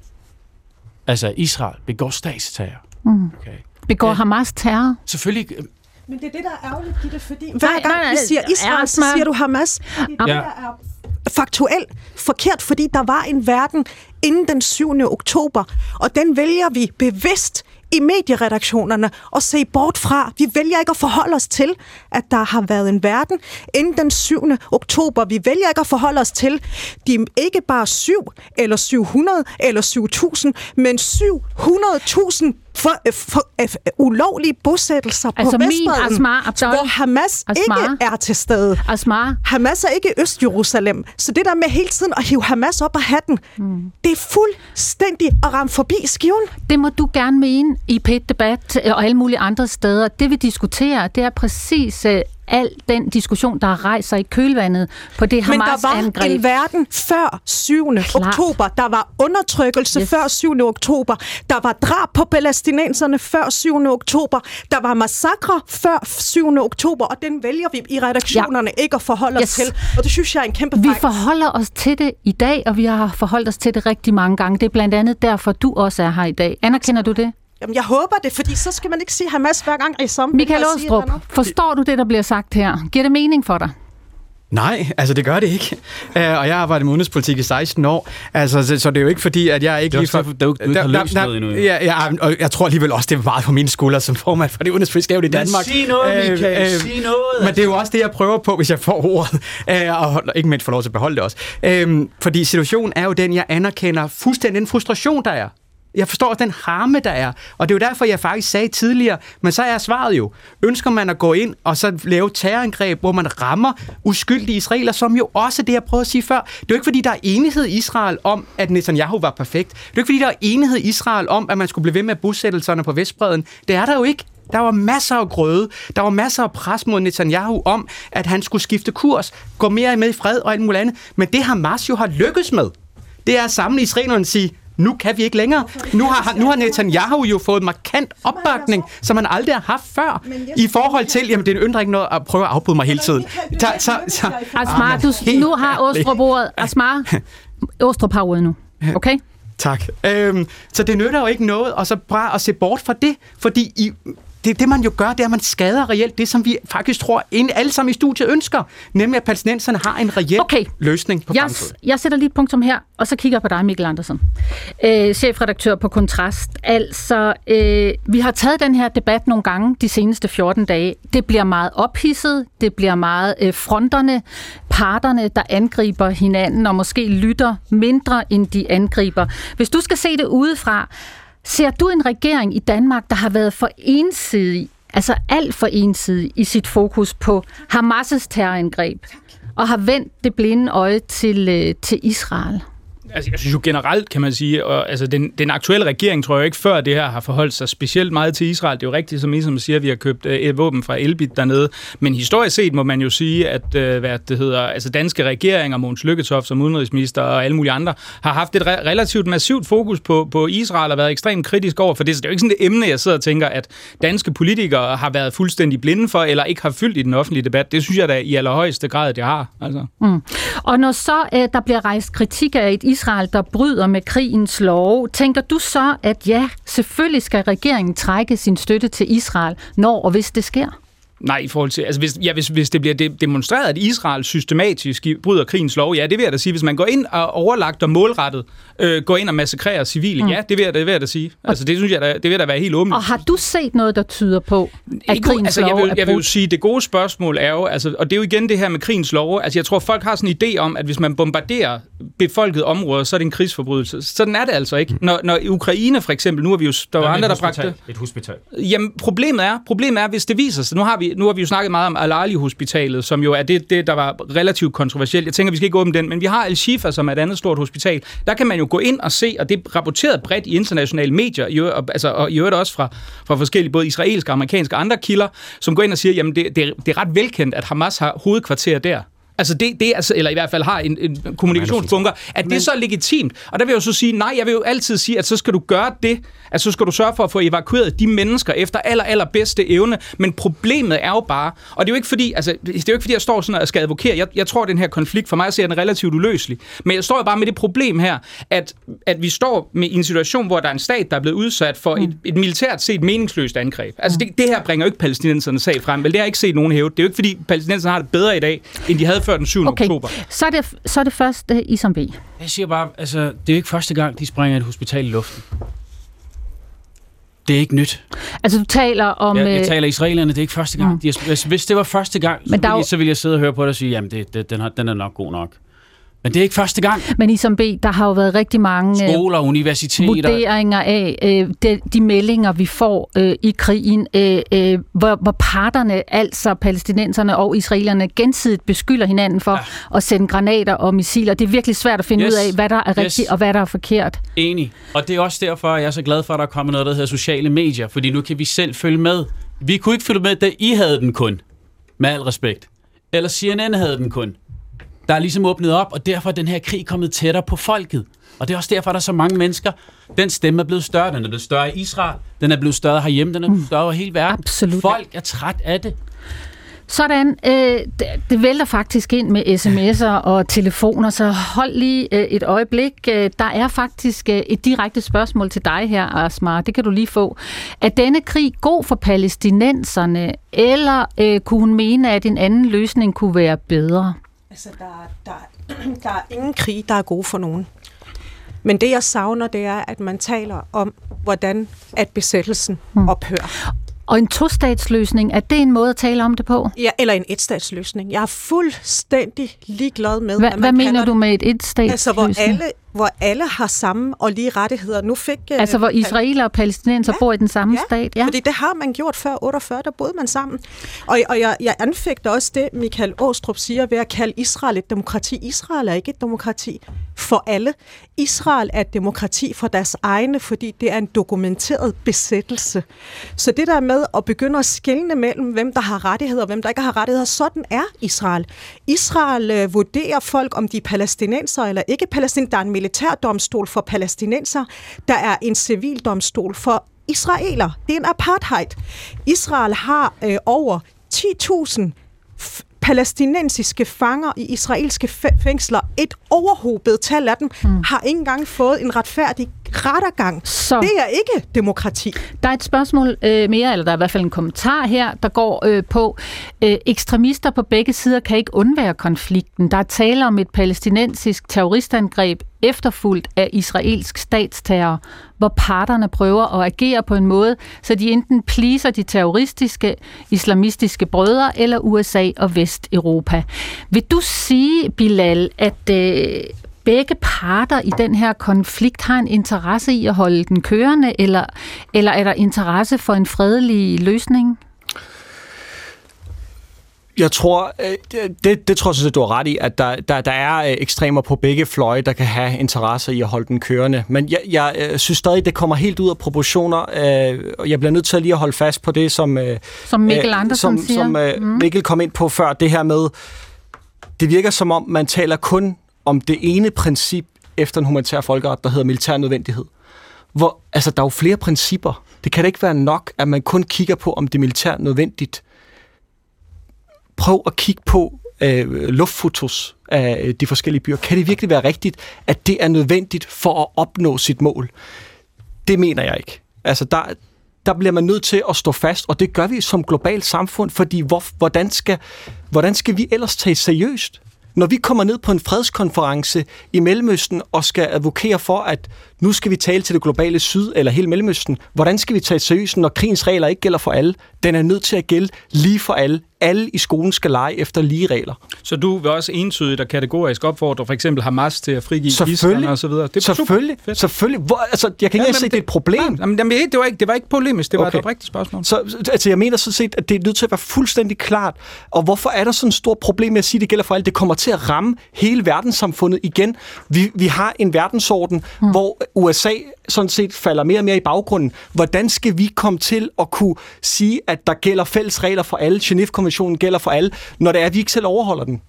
Altså, Israel begår statsterror. Mm. Okay. Begår Ja. Hamas terror? Selvfølgelig. øh, Men det er det, der er ærgerligt, Gitte, fordi hver gang nej, nej, vi siger Israel, så siger du Hamas. Det, Ja. der er faktuelt forkert, fordi der var en verden inden den 7. oktober, og den vælger vi bevidst i medieredaktionerne at se bort fra. Vi vælger ikke at forholde os til, at der har været en verden inden den 7. oktober. Vi vælger ikke at forholde os til de ikke bare 7 eller 700 eller 7000, men 700.000 for, for, for, ulovlige bosættelser Altså på Vestbredden, Asmar Abdul- hvor Hamas Asmar. ikke er til stede. Asmar, Hamas er ikke Øst-Jerusalem. Så det der med hele tiden at hive Hamas op af hatten, mm. det er fuldstændig at ramme forbi skiven. det må du gerne mene i P1-debat og alle mulige andre steder. Det vi diskuterer, det er præcis øh, al den diskussion, der rejser i kølvandet på det Men der var Hamas-angreb. en verden før 7. Klart. oktober. Der var undertrykkelse Yes. før 7. oktober. Der var drab på palæstinenserne før 7. oktober. Der var massakre før 7. oktober, og den vælger vi i redaktionerne ja. ikke at forholde Yes. os til. Og det synes jeg er en kæmpe Vi fejl. forholder os til det i dag, og vi har forholdt os til det rigtig mange gange. Det er blandt andet derfor, du også er her i dag. Anerkender du det? Jamen, jeg håber det, fordi så skal man ikke sige Hamas hver gang i sommer. Michael Åstrup, forstår du det, der bliver sagt her? Giver det mening for dig? Nej, altså det gør det ikke. Uh, og jeg har arbejdet med udenrigspolitik i 16 år, altså, så, så det er jo ikke fordi, at jeg ikke Det er også derfor, du- du ikke har løst noget endnu. Ja, ja, og jeg tror alligevel også, det er meget på mine skuldre som formand for det udenrigspolitiske nævn i Danmark. sig noget, Michael, sig noget, Men det er jo også det, jeg prøver på, hvis jeg får ordet, uh, og ikke mindst får lov til at beholde det også. Uh, fordi situationen er jo den, jeg anerkender fuldstændig den frustration, der er. Jeg forstår den harme, der er. Og det er jo derfor, jeg faktisk sagde tidligere, men så er svaret jo, ønsker man at gå ind og så lave terrorangreb, hvor man rammer uskyldige israeler, som jo også det, jeg prøvede at sige før. Det er jo ikke, fordi der er enighed i Israel om, at Netanyahu var perfekt. Det er jo ikke, fordi der er enighed i Israel om, at man skulle blive ved med bosættelserne på Vestbreden. Det er der jo ikke. Der var masser af grøde. Der var masser af pres mod Netanyahu om, at han skulle skifte kurs, gå mere med i fred og alt muligt andet. Men det Hamas jo har lykkes med, det er at samle israelerne og sige, nu kan vi ikke længere. Nu har, nu har Netanyahu jo fået markant opbakning, som han aldrig har haft før, i forhold til, jamen det undrer ikke noget at prøve at afbryde mig hele tiden. Ta, ta, ta, Asmar, du, helt nu har. Åstrup ordet. Asmar, Åstrup har ordet nu. Okay? Tak. Øhm, så det nytter jo ikke noget, og så bare at se bort fra det, fordi I, det, det man jo gør, det er, at man skader reelt det, som vi faktisk tror, en, alle sammen i studiet ønsker, nemlig at palæstinenserne har en reel Okay. løsning på Jeg, fremtiden. jeg sætter lige et punktum her, og så kigger jeg på dig, Mikkel Andersen. Øh, chefredaktør på Kontrast. Altså, øh, vi har taget den her debat nogle gange de seneste 14 dage. Det bliver meget ophidset, det bliver meget øh, fronterne, parterne, der angriber hinanden, og måske lytter mindre, end de angriber. Hvis du skal se det udefra, ser du en regering i Danmark, der har været for ensidig, altså alt for ensidig i sit fokus på Hamas' terrorangreb, og har vendt det blinde øje til, øh, til Israel? Altså, jeg synes jo generelt, kan man sige, og, altså, den, den aktuelle regering, tror jeg ikke, før det her har forholdt sig specielt meget til Israel. Det er jo rigtigt, som Isam siger, at vi har købt øh, våben fra Elbit dernede. Men historisk set må man jo sige, at øh, hvad det hedder, altså danske regeringer, Mogens Lykketoft som udenrigsminister og alle mulige andre, har haft et re- relativt massivt fokus på, på Israel og været ekstremt kritisk over for det. Så det er jo ikke sådan et emne, jeg sidder og tænker, at danske politikere har været fuldstændig blinde for, eller ikke har fyldt i den offentlige debat. Det synes jeg da i allerhøjeste grad, det har. Altså. Mm. Og når så øh, der bliver rejst kritik af et Israel, der bryder med krigens lov, tænker du så, at ja, selvfølgelig skal regeringen trække sin støtte til Israel, når og hvis det sker? Nej, i forhold til... Altså, hvis, ja, hvis, hvis det bliver de, demonstreret, at Israel systematisk bryder krigens lov, ja, det vil jeg da sige. Hvis man går ind og overlagt og målrettet øh, går ind og massakrerer civile, mm. ja, det vil jeg det vil jeg da sige. Altså, det synes jeg da, det vil da være helt åbent. Og har du set noget, der tyder på, at Ikke- krigens altså, lov jeg vil, jeg vil jo sige, det gode spørgsmål er jo, altså, og det er jo igen det her med krigens lov, altså jeg tror, folk har sådan en idé om, at hvis man bombarderer befolkede områder, så er det en krigsforbrydelse. Sådan er det altså ikke. Når, når i Ukraine for eksempel, nu har vi jo, der var andre, der bragte Et hospital. Jamen, problemet er, problemet er, hvis det viser sig, nu har vi, nu har vi jo snakket meget om Al-Ali-hospitalet, som jo er det, det, der var relativt kontroversielt. Jeg tænker, vi skal ikke åbne den, men vi har Al-Shifa, som er et andet stort hospital. Der kan man jo gå ind og se, og det er rapporteret bredt i internationale medier, i, og, altså, og i øvrigt også fra, fra forskellige, både israelske, amerikanske og andre kilder, som går ind og siger, jamen det, det, det er ret velkendt, at Hamas har hovedkvarter der. Altså det, det altså, eller i hvert fald har en, en kommunikationsbunker, at det så er legitimt. Og der vil jeg jo så sige, nej, jeg vil jo altid sige, at så skal du gøre det, at så skal du sørge for at få evakueret de mennesker efter aller, aller bedste evne. Men problemet er jo bare, og det er jo ikke fordi, altså, det er jo ikke fordi, jeg står sådan og skal advokere. Jeg, jeg tror, at den her konflikt for mig ser den relativt uløselig. Men jeg står jo bare med det problem her, at, at vi står med en situation, hvor der er en stat, der er blevet udsat for mm. et, et militært set meningsløst angreb. Altså det, det her bringer jo ikke palæstinensernes sag frem, vel det har jeg ikke set nogen hæve. Det er jo ikke fordi, palæstinenserne har det bedre i dag, end de havde før den 7. Okay, oktober. så er det, så er det først uh, Isam B. Jeg siger bare, altså, det er jo ikke første gang, de springer et hospital i luften. Det er ikke nyt. Altså, du taler om... Jeg, jeg øh, taler israelerne, det er ikke første gang. Mm. De, hvis, hvis det var første gang, Men så der ville, jo- jeg, så ville jeg sidde og høre på det og sige, jamen, det, det, den, har, den er nok god nok. Men det er ikke første gang. Men Isam B, der har jo været rigtig mange... øh, Skoler, universiteter... vurderinger af øh, de, de meldinger, vi får øh, i krigen, øh, øh, hvor, hvor parterne, altså palæstinenserne og israelerne, gensidigt beskylder hinanden for ja. at sende granater og missiler. Det er virkelig svært at finde Yes. ud af, hvad der er Yes. rigtigt og hvad der er forkert. Enig. Og det er også derfor, at jeg er så glad for, at der er kommet noget, der hedder sociale medier. Fordi nu kan vi selv følge med. Vi kunne ikke følge med, da I havde den kun. Med al respekt. Eller CNN havde den kun. Der er ligesom åbnet op, og derfor er den her krig kommet tættere på folket. Og det er også derfor, at der er så mange mennesker. Den stemme er blevet større. Den er blevet større i Israel. Den er blevet større herhjemme. Den er blevet større over hele verden. Absolut. Folk er træt af det. Sådan, øh, det, vælter faktisk ind med sms'er og telefoner, så hold lige øh, et øjeblik. Øh, der er faktisk øh, et direkte spørgsmål til dig her, Asmar. Det kan du lige få. Er denne krig god for palæstinenserne, eller øh, kunne hun mene, at en anden løsning kunne være bedre? Altså, der, der, der er ingen krig, der er god for nogen. Men det, jeg savner, det er, at man taler om, hvordan at besættelsen hmm. ophører. Og en tostatsløsning, er det en måde at tale om det på? Ja, eller en etstatsløsning. Jeg er fuldstændig ligeglad med, Hva, at man hvad mener du med et etstatsløsning? Altså, hvor alle, hvor alle har samme og lige rettigheder. Nu fik... øh, Altså, hvor israeler og palæstinenser ja, bor i den samme ja, stat? Ja, fordi det har man gjort før 48, der boede man sammen. Og, og jeg, jeg anfægter også det, Michael Åstrup siger ved at kalde Israel et demokrati. Israel er ikke et demokrati for alle. Israel er et demokrati for deres egne, fordi det er en dokumenteret besættelse. Så det der med at begynde at skelne mellem, hvem der har rettigheder og hvem der ikke har rettigheder, sådan er Israel. Israel øh, vurderer folk, om de er palæstinenser eller ikke palæstinenser. Der er en militærdomstol for palæstinenser. Der er en civildomstol for israeler. Det er en apartheid. Israel har øh, over 10.000 f- palæstinensiske fanger i israelske fæ- fængsler. Et overhobet tal af dem mm. har ikke engang fået en retfærdig rettergang. Så. Det er ikke demokrati. Der er et spørgsmål øh, mere, eller der er i hvert fald en kommentar her, der går øh, på, øh, ekstremister på begge sider kan ikke undvære konflikten. Der er tale om et palæstinensisk terroristangreb efterfulgt af israelsk statsterror, hvor parterne prøver at agere på en måde, så de enten pleaser de terroristiske islamistiske brødre eller USA og Vesteuropa. Vil du sige, Bilal, at øh, begge parter i den her konflikt har en interesse i at holde den kørende, eller, eller er der interesse for en fredelig løsning? Jeg tror, øh, det- det, tror jeg sådan du har ret i, at der, der, der er øh, ekstremer på begge fløje, der kan have interesse i at holde den kørende. Men jeg, jeg øh, synes stadig, det kommer helt ud af proportioner, og jeg bliver nødt til at lige at holde fast på det, som, Som Mikkel Andersen som, siger. som Mm. Mikkel kom ind på før, det her med, det virker som om, man taler kun om det ene princip efter en humanitær folkeret, der hedder militær nødvendighed. Hvor, altså, der er jo flere principper. Det kan da ikke være nok, at man kun kigger på, om det er militært nødvendigt. Prøv at kigge på øh, luftfotos af øh, de forskellige byer. Kan det virkelig være rigtigt, at det er nødvendigt for at opnå sit mål? Det mener jeg ikke. Altså, der, der bliver man nødt til at stå fast, og det gør vi som globalt samfund, fordi hvor, hvordan, skal, hvordan skal vi ellers tage seriøst? Når vi kommer ned på en fredskonference i Mellemøsten og skal advokere for, at nu skal vi tale til det globale syd eller hele Mellemøsten, hvordan skal vi tage seriøst, når krigens regler ikke gælder for alle? Den er nødt til at gælde lige for alle. Alle i skolen skal lege efter lige regler. Så du vil også entydigt og kategorisk opfordre for eksempel Hamas til at frigive gidsler og så videre. Det er selvfølgelig. Fedt. selvfølgelig. Hvor, altså, jeg kan ikke se, at det er et problem. Nej, jamen, jamen, det, var ikke, det var ikke polemisk, det var Okay. et oprigtigt spørgsmål. Så altså, jeg mener sådan set, at det er nødt til at være fuldstændig klart. Og hvorfor er der sådan et stort problem med at sige, at det gælder for alle? Det kommer til at ramme hele verdenssamfundet igen. Vi, vi har en verdensorden, mm. hvor USA sådan set falder mere og mere i baggrunden. Hvordan skal vi komme til at kunne sige, at der gælder fælles regler for alle, Genève-konventionen gælder for alle, når det er, at vi ikke selv overholder den?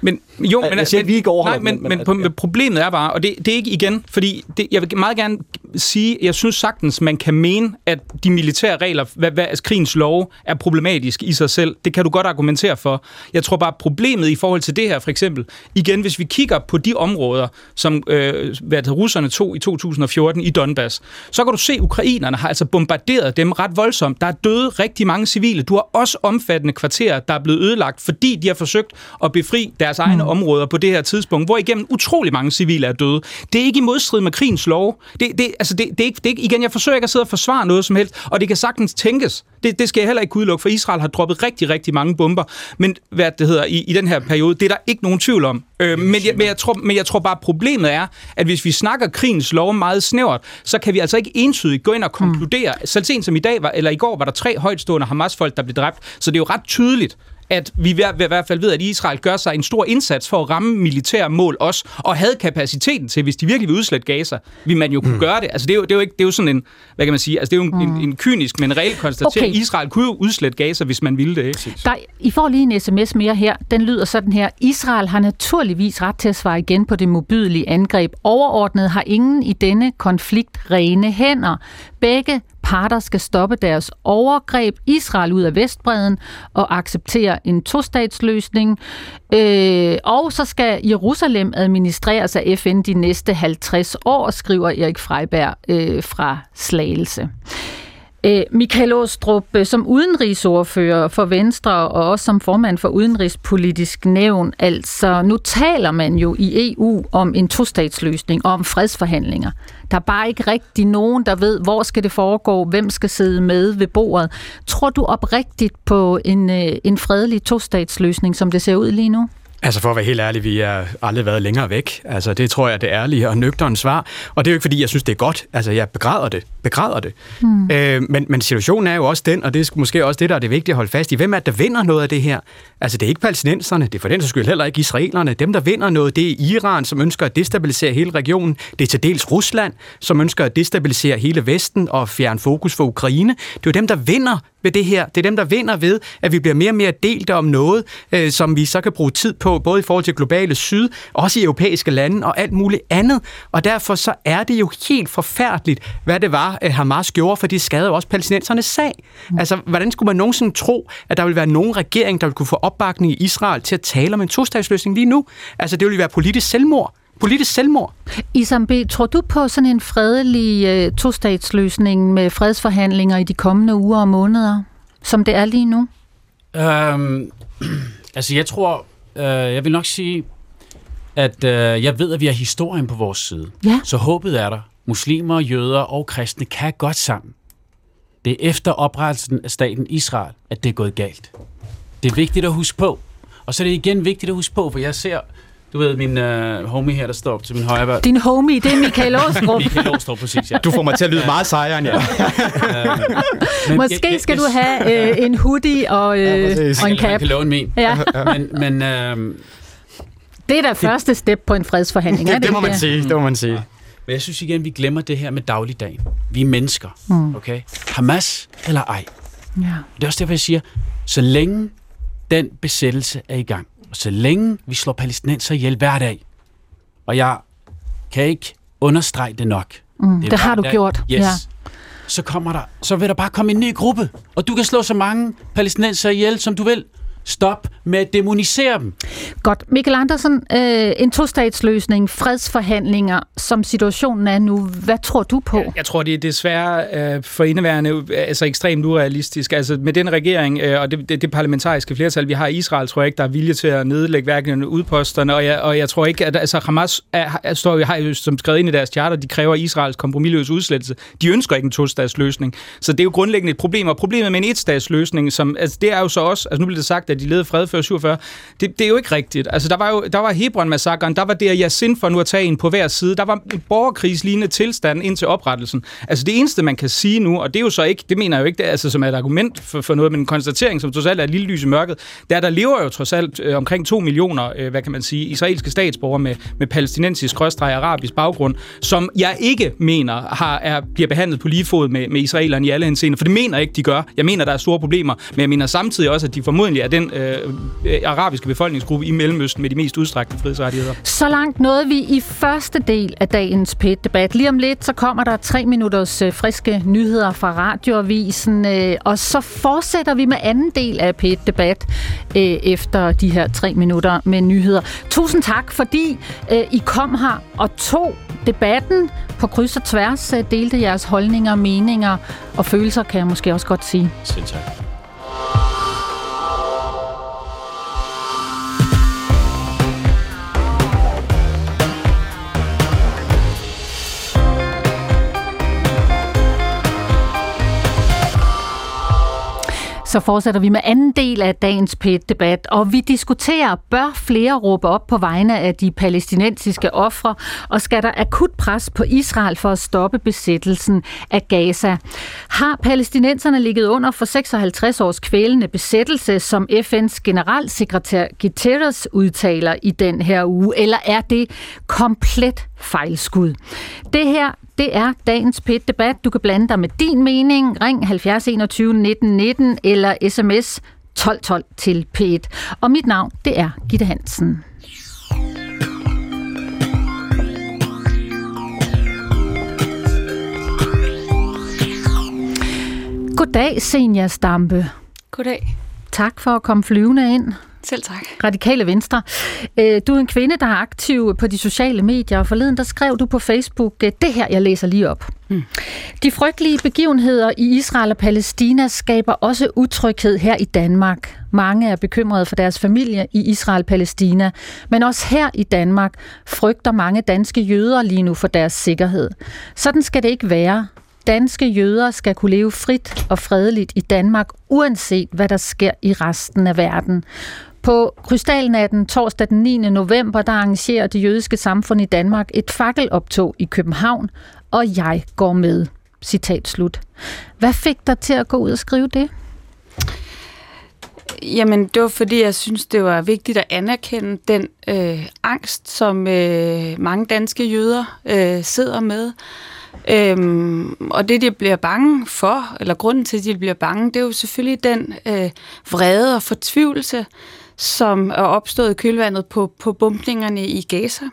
Men, jo, men, jeg siger, men, vi ikke nej, men, men, men, men problemet er bare, og det, det er ikke igen, fordi det, jeg vil meget gerne sige, jeg synes sagtens, man kan mene, at de militære regler, hvad, hvad altså, krigens lov, er problematisk i sig selv. Det kan du godt argumentere for. Jeg tror bare, problemet i forhold til det her, for eksempel, igen, hvis vi kigger på de områder, som øh, hvad det, russerne tog i 2014 i Donbass, så kan du se, at ukrainerne har altså bombarderet dem ret voldsomt. Der er døde rigtig mange civile. Du har også omfattende kvarterer, der er blevet ødelagt, fordi de har forsøgt at befri deres egne mm. områder på det her tidspunkt, hvor igennem utrolig mange civile er døde. Det er ikke i modstrid med krigens lov. Det, det, altså det, det, er ikke, det er ikke, igen, jeg forsøger ikke at sidde og forsvare noget som helst, og det kan sagtens tænkes. Det, det skal jeg heller ikke udelukke, for Israel har droppet rigtig, rigtig mange bomber, men hvad det hedder, i, i den her periode, det er der ikke nogen tvivl om. Øh, men, jeg, men, jeg tror, men jeg tror bare, problemet er, at hvis vi snakker krigens lov meget snævert, så kan vi altså ikke entydigt gå ind og konkludere. Mm. Selv sent som i dag, var, eller i går, var der tre højtstående Hamas-folk, der blev dræbt, så det er jo ret tydeligt, at vi i hvert fald ved, at Israel gør sig en stor indsats for at ramme militære mål også, og havde kapaciteten til, hvis de virkelig vil udslætte Gaza, vil man jo kunne mm. gøre det. Altså det er jo, det er jo, ikke, det er jo sådan en, hvad kan man sige, altså det er jo en, mm. en, en kynisk, men reel konstatering. Okay. Israel kunne jo udslætte Gaza, hvis man ville det. Ikke? Der, I får lige en sms mere her. Den lyder sådan her. Israel har naturligvis ret til at svare igen på det mobydelige angreb. Overordnet har ingen i denne konflikt rene hænder. Begge parter skal stoppe deres overgreb Israel ud af Vestbreden og acceptere en tostatsløsning. Øh, og så skal Jerusalem administreres af FN de næste 50 år, skriver Erik Freiberg øh, fra Slagelse. Øh, Michael Åstrup, øh, som udenrigsordfører for Venstre og også som formand for Udenrigspolitisk Nævn, altså nu taler man jo i EU om en tostatsløsning og om fredsforhandlinger. Der er bare ikke rigtig nogen, der ved, hvor skal det foregå, hvem skal sidde med ved bordet. Tror du oprigtigt på en, øh, en fredelig tostatsløsning, som det ser ud lige nu? Altså for at være helt ærlig, vi har aldrig været længere væk. Altså det tror jeg er det ærlige og nøgterne svar. Og det er jo ikke fordi, jeg synes, det er godt. Altså jeg begræder det. Begræder det. Mm. Øh, men, men situationen er jo også den, og det er måske også det, der er det vigtige at holde fast i. Hvem er det, der vinder noget af det her? Altså det er ikke palæstinenserne, det er for den skyld heller ikke israelerne. Dem, der vinder noget, det er Iran, som ønsker at destabilisere hele regionen. Det er til dels Rusland, som ønsker at destabilisere hele Vesten og fjerne fokus for Ukraine. Det er jo dem, der vinder ved det her. Det er dem, der vinder ved, at vi bliver mere og mere delt om noget, øh, som vi så kan bruge tid på, både i forhold til globale syd, også i europæiske lande og alt muligt andet. Og derfor så er det jo helt forfærdeligt, hvad det var, øh, Hamas gjorde, for det skadede jo også palæstinensernes sag. Mm. Altså, hvordan skulle man nogensinde tro, at der vil være nogen regering, der vil kunne få opbakning i Israel til at tale om en tostatsløsning lige nu? Altså, det vil være politisk selvmord politisk selvmord. Isam B., tror du på sådan en fredelig uh, tostatsløsning med fredsforhandlinger i de kommende uger og måneder, som det er lige nu? Øhm, altså, jeg tror, øh, jeg vil nok sige, at øh, jeg ved, at vi har historien på vores side. Ja. Så håbet er der. Muslimer, jøder og kristne kan godt sammen. Det er efter oprettelsen af staten Israel, at det er gået galt. Det er vigtigt at huske på. Og så er det igen vigtigt at huske på, for jeg ser du ved, min uh, homie her, der står til min højre. Din homie, det er Michael Åstrup. Michael Åstrup, præcis, ja. Du får mig til at lyde meget sejere end jeg. uh, Måske skal du have uh, en hoodie og, uh, ja, og en cap. Jeg kan låne min. Ja. men, men, uh, det er da første step på en fredsforhandling, det, er det, det må man sige, det må man sige. Ja. Men jeg synes igen, vi glemmer det her med dagligdagen. Vi er mennesker, mm. okay? Hamas eller ej. Ja. Det er også derfor, jeg siger, så længe den besættelse er i gang, så længe vi slår palæstinenser ihjel hver dag, og jeg kan ikke understrege det nok. Mm, det, det har du dag, gjort. Yes. Ja. Så, kommer der, så vil der bare komme en ny gruppe, og du kan slå så mange palæstinenser ihjel, som du vil. Stop med at demonisere dem. Godt. Mikkel Andersen, øh, en tostatsløsning, fredsforhandlinger, som situationen er nu, hvad tror du på? Jeg, jeg tror, det er desværre øh, for indeværende altså ekstremt urealistisk. Altså med den regering øh, og det, det, det parlamentariske flertal, vi har i Israel, tror jeg ikke, der er vilje til at nedlægge hverken udposterne, og jeg, og jeg tror ikke, at altså, Hamas er, er, står, har jo som skrevet ind i deres charter, de kræver Israels kompromilløse udslettelse. De ønsker ikke en tostatsløsning. Så det er jo grundlæggende et problem, og problemet med en etstatsløsning, som, altså, det er jo så også, altså nu bliver det sagt, at de levede fred før 47. Det, det er jo ikke rigtigt. Altså, der var jo der var Hebron-massakren, der var det, jeg sind for nu at tage en på hver side. Der var en borgerkrigslignende tilstand indtil oprettelsen. Altså, det eneste, man kan sige nu, og det er jo så ikke, det mener jeg jo ikke, det er, altså, som er et argument for, for noget, men en konstatering, som trods alt er et lille lys i mørket, det er, der lever jo trods alt øh, omkring 2 millioner, øh, hvad kan man sige, israelske statsborgere med, med palæstinensisk, krøstræk arabisk baggrund, som jeg ikke mener har, er, bliver behandlet på lige fod med, med israelerne i alle henseender, for det mener jeg ikke, de gør. Jeg mener, der er store problemer, men jeg mener samtidig også, at de formodentlig er den den øh, arabiske befolkningsgruppe i Mellemøsten med de mest udstrakte frihedsrettigheder. Så langt nåede vi i første del af dagens PET-debat. Lige om lidt, så kommer der tre minutters øh, friske nyheder fra radioavisen, øh, og så fortsætter vi med anden del af PET-debat øh, efter de her tre minutter med nyheder. Tusind tak, fordi øh, I kom her og tog debatten på kryds og tværs, øh, delte jeres holdninger, meninger og følelser, kan jeg måske også godt sige. Selv tak. Så fortsætter vi med anden del af dagens PET-debat, og vi diskuterer, bør flere råbe op på vegne af de palæstinensiske ofre, og skal der akut pres på Israel for at stoppe besættelsen af Gaza? Har palæstinenserne ligget under for 56 års kvælende besættelse, som FN's generalsekretær Guterres udtaler i den her uge, eller er det komplet fejlskud? Det her det er dagens pit debat Du kan blande dig med din mening. Ring 70 21 19 19 eller sms 1212 til P1. Og mit navn, det er Gitte Hansen. Goddag, Senja Stampe. Goddag. Tak for at komme flyvende ind. Selv tak. Radikale Venstre. Øh, du er en kvinde, der er aktiv på de sociale medier, og forleden der skrev du på Facebook øh, det her, jeg læser lige op. Mm. De frygtelige begivenheder i Israel og Palæstina skaber også utryghed her i Danmark. Mange er bekymrede for deres familie i Israel-Palæstina, men også her i Danmark frygter mange danske jøder lige nu for deres sikkerhed. Sådan skal det ikke være. Danske jøder skal kunne leve frit og fredeligt i Danmark, uanset hvad der sker i resten af verden. På Krystalnatten torsdag den 9. november, der arrangerer det jødiske samfund i Danmark et fakkeloptog i København, og jeg går med. Citat slut. Hvad fik dig til at gå ud og skrive det? Jamen, det var fordi, jeg synes, det var vigtigt at anerkende den øh, angst, som øh, mange danske jøder øh, sidder med. Øhm, og det, de bliver bange for, eller grunden til, at de bliver bange, det er jo selvfølgelig den øh, vrede og fortvivlelse, som er opstået i kølvandet på, på bumpningerne i Gaza.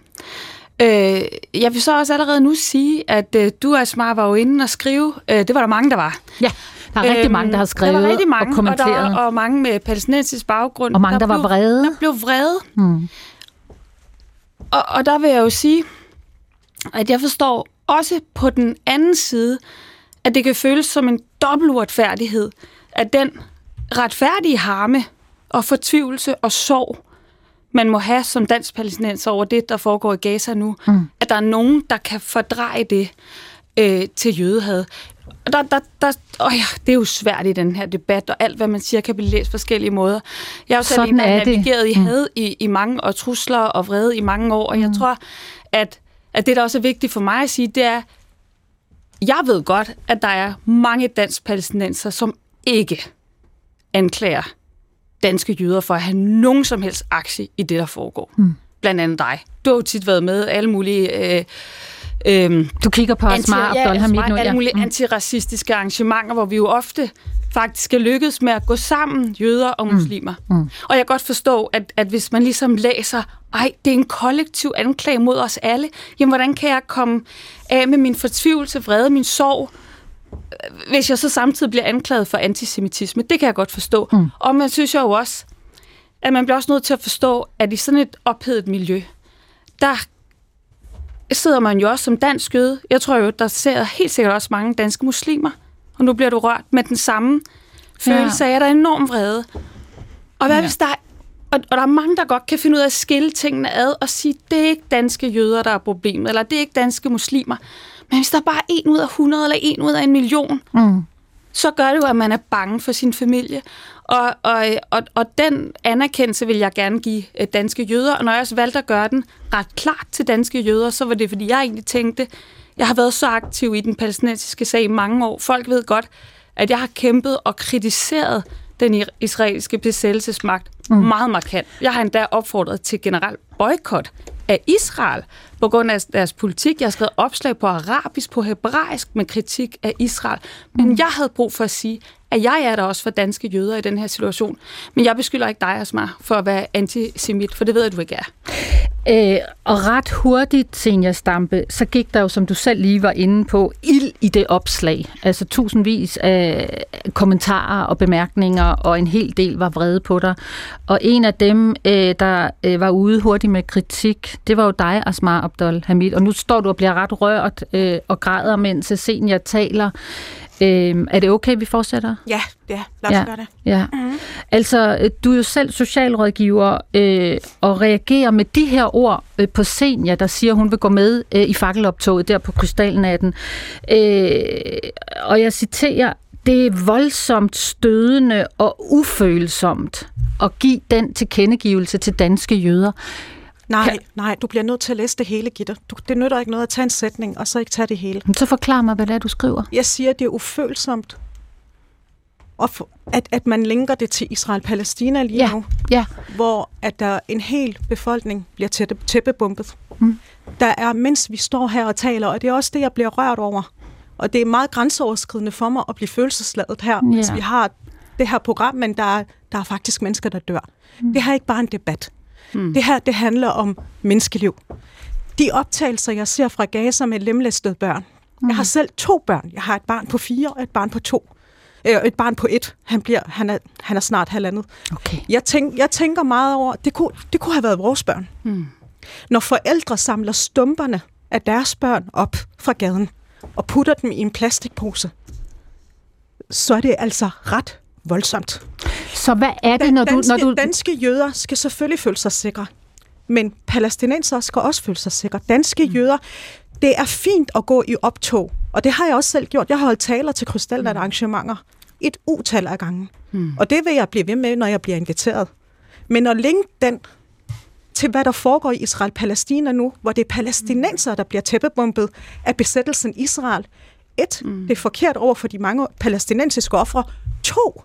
Øh, jeg vil så også allerede nu sige, at øh, du, Asmar, var jo inde og skrive. Øh, det var der mange, der var. Ja, der er rigtig øhm, mange, der har skrevet der var rigtig mange, og kommenteret. Og, der, og mange med palæstinensisk baggrund. Og mange, der, der var blev, vrede. Der blev vrede. Hmm. Og, og der vil jeg jo sige, at jeg forstår også på den anden side, at det kan føles som en dobbelt uretfærdighed, at den retfærdige harme, og fortvivlelse og sorg, man må have som dansk palæstinenser over det, der foregår i Gaza nu, mm. at der er nogen, der kan fordreje det øh, til jødehad. Der, der, der, åh ja, det er jo svært i den her debat, og alt, hvad man siger, kan blive læst på forskellige måder. Jeg har jo selv en, der navigeret i mm. had i, i mange, og trusler og vrede i mange år, og mm. jeg tror, at, at det, der også er vigtigt for mig at sige, det er, jeg ved godt, at der er mange dansk palæstinenser, som ikke anklager danske jøder for at have nogen som helst aktie i det, der foregår. Mm. Blandt andet dig. Du har jo tit været med alle mulige... Øh, øh, du kigger på anti, Asmar ja, Abdul Hamid nu, ja. alle mulige mm. antiracistiske arrangementer, hvor vi jo ofte faktisk er lykkedes med at gå sammen, jøder og mm. muslimer. Mm. Mm. Og jeg kan godt forstå, at, at hvis man ligesom læser, ej, det er en kollektiv anklage mod os alle, jamen hvordan kan jeg komme af med min fortvivlelse, vrede, min sorg, hvis jeg så samtidig bliver anklaget for antisemitisme, det kan jeg godt forstå. Mm. Og man synes jo også, at man bliver også nødt til at forstå, at i sådan et ophedet miljø, der sidder man jo også som dansk jøde. Jeg tror jo, der ser helt sikkert også mange danske muslimer, og nu bliver du rørt med den samme følelse ja. af, at der er enorm vrede. Og hvad ja. hvis der er, og, og der er mange, der godt kan finde ud af at skille tingene ad og sige, det er ikke danske jøder, der er problemet, eller det er ikke danske muslimer. Men hvis der er bare en ud af 100 eller en ud af en million, mm. så gør det jo, at man er bange for sin familie. Og, og, og, og den anerkendelse vil jeg gerne give øh, danske jøder. Og når jeg også valgte at gøre den ret klart til danske jøder, så var det, fordi jeg egentlig tænkte, jeg har været så aktiv i den palæstinensiske sag i mange år. Folk ved godt, at jeg har kæmpet og kritiseret den israelske besættelsesmagt mm. meget markant. Jeg har endda opfordret til generelt boykot af Israel på grund af deres politik. Jeg har skrevet opslag på arabisk, på hebraisk med kritik af Israel. Men jeg havde brug for at sige, at jeg er der også for danske jøder i den her situation. Men jeg beskylder ikke dig, Asmar, for at være antisemit, for det ved jeg, du ikke er. Øh, og ret hurtigt, Senja Stampe, så gik der jo, som du selv lige var inde på, ild i det opslag. Altså tusindvis af kommentarer og bemærkninger, og en hel del var vrede på dig. Og en af dem, øh, der øh, var ude hurtigt med kritik, det var jo dig, Asmar Abdul Hamid. Og nu står du og bliver ret rørt øh, og græder, mens Senior taler. Øh, er det okay, vi fortsætter? Ja, ja lad os ja, gøre det. Ja. Mm-hmm. Altså, øh, du er jo selv socialrådgiver øh, og reagerer med de her ord øh, på Senja, der siger, at hun vil gå med øh, i fakkeloptoget der på Krystalnatten. Øh, og jeg citerer, det er voldsomt stødende og ufølsomt at give den tilkendegivelse til danske jøder. Nej, kan... nej, du bliver nødt til at læse det hele, Gitte. Du, det nytter ikke noget at tage en sætning, og så ikke tage det hele. Så forklar mig, hvad det er, du skriver. Jeg siger, at det er ufølsomt, og for, at, at man linker det til Israel-Palæstina lige ja. nu, ja. hvor at der en hel befolkning bliver tæppe, tæppebumpet. Mm. Der er, mens vi står her og taler, og det er også det, jeg bliver rørt over. Og det er meget grænseoverskridende for mig at blive følelsesladet her, ja. hvis vi har det her program, men der er, der er faktisk mennesker, der dør. Mm. Det her er ikke bare en debat. Mm. Det her, det handler om menneskeliv. De optagelser, jeg ser fra Gaza med lemlæstede børn. Mm. Jeg har selv to børn. Jeg har et barn på fire og et barn på to. Øh, et barn på et. Han, bliver, han, er, han er snart halvandet. Okay. Jeg, tænk, jeg tænker meget over, det kunne, det kunne have været vores børn. Mm. Når forældre samler stumperne af deres børn op fra gaden og putter dem i en plastikpose, så er det altså ret voldsomt. Så hvad er det, når danske, du... Når du... Danske jøder skal selvfølgelig føle sig sikre, men palæstinenser skal også føle sig sikre. Danske mm. jøder, det er fint at gå i optog, og det har jeg også selv gjort. Jeg har holdt taler til krystalnat mm. arrangementer et utal af gange. Mm. Og det vil jeg blive ved med, når jeg bliver inviteret. Men at linke den til, hvad der foregår i Israel-Palæstina nu, hvor det er palæstinenser, der bliver tæppebumpet af besættelsen Israel. Et, mm. det er forkert over for de mange palæstinensiske ofre. To,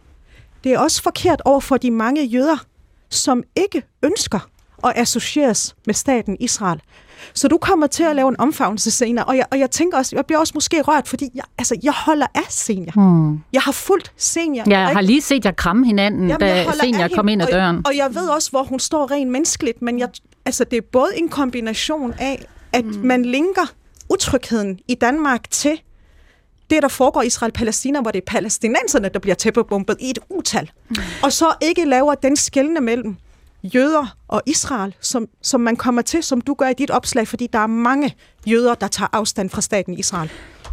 det er også forkert over for de mange jøder, som ikke ønsker at associeres med staten Israel. Så du kommer til at lave en omfavnelse senere, og jeg, og jeg tænker også, jeg bliver også måske rørt, fordi jeg, altså, jeg holder af senior. Hmm. Jeg har fulgt senior. Jeg har lige set jer kramme hinanden, Jamen, da senior kom ind ad døren. Og, og jeg ved også, hvor hun står rent menneskeligt, men jeg, altså, det er både en kombination af, at hmm. man linker utrygheden i Danmark til det, der foregår i Israel-Palæstina, hvor det er palæstinenserne, der bliver tæppebumpet i et utal. Mm. Og så ikke laver den skældne mellem jøder og Israel, som, som man kommer til, som du gør i dit opslag, fordi der er mange jøder, der tager afstand fra staten Israel.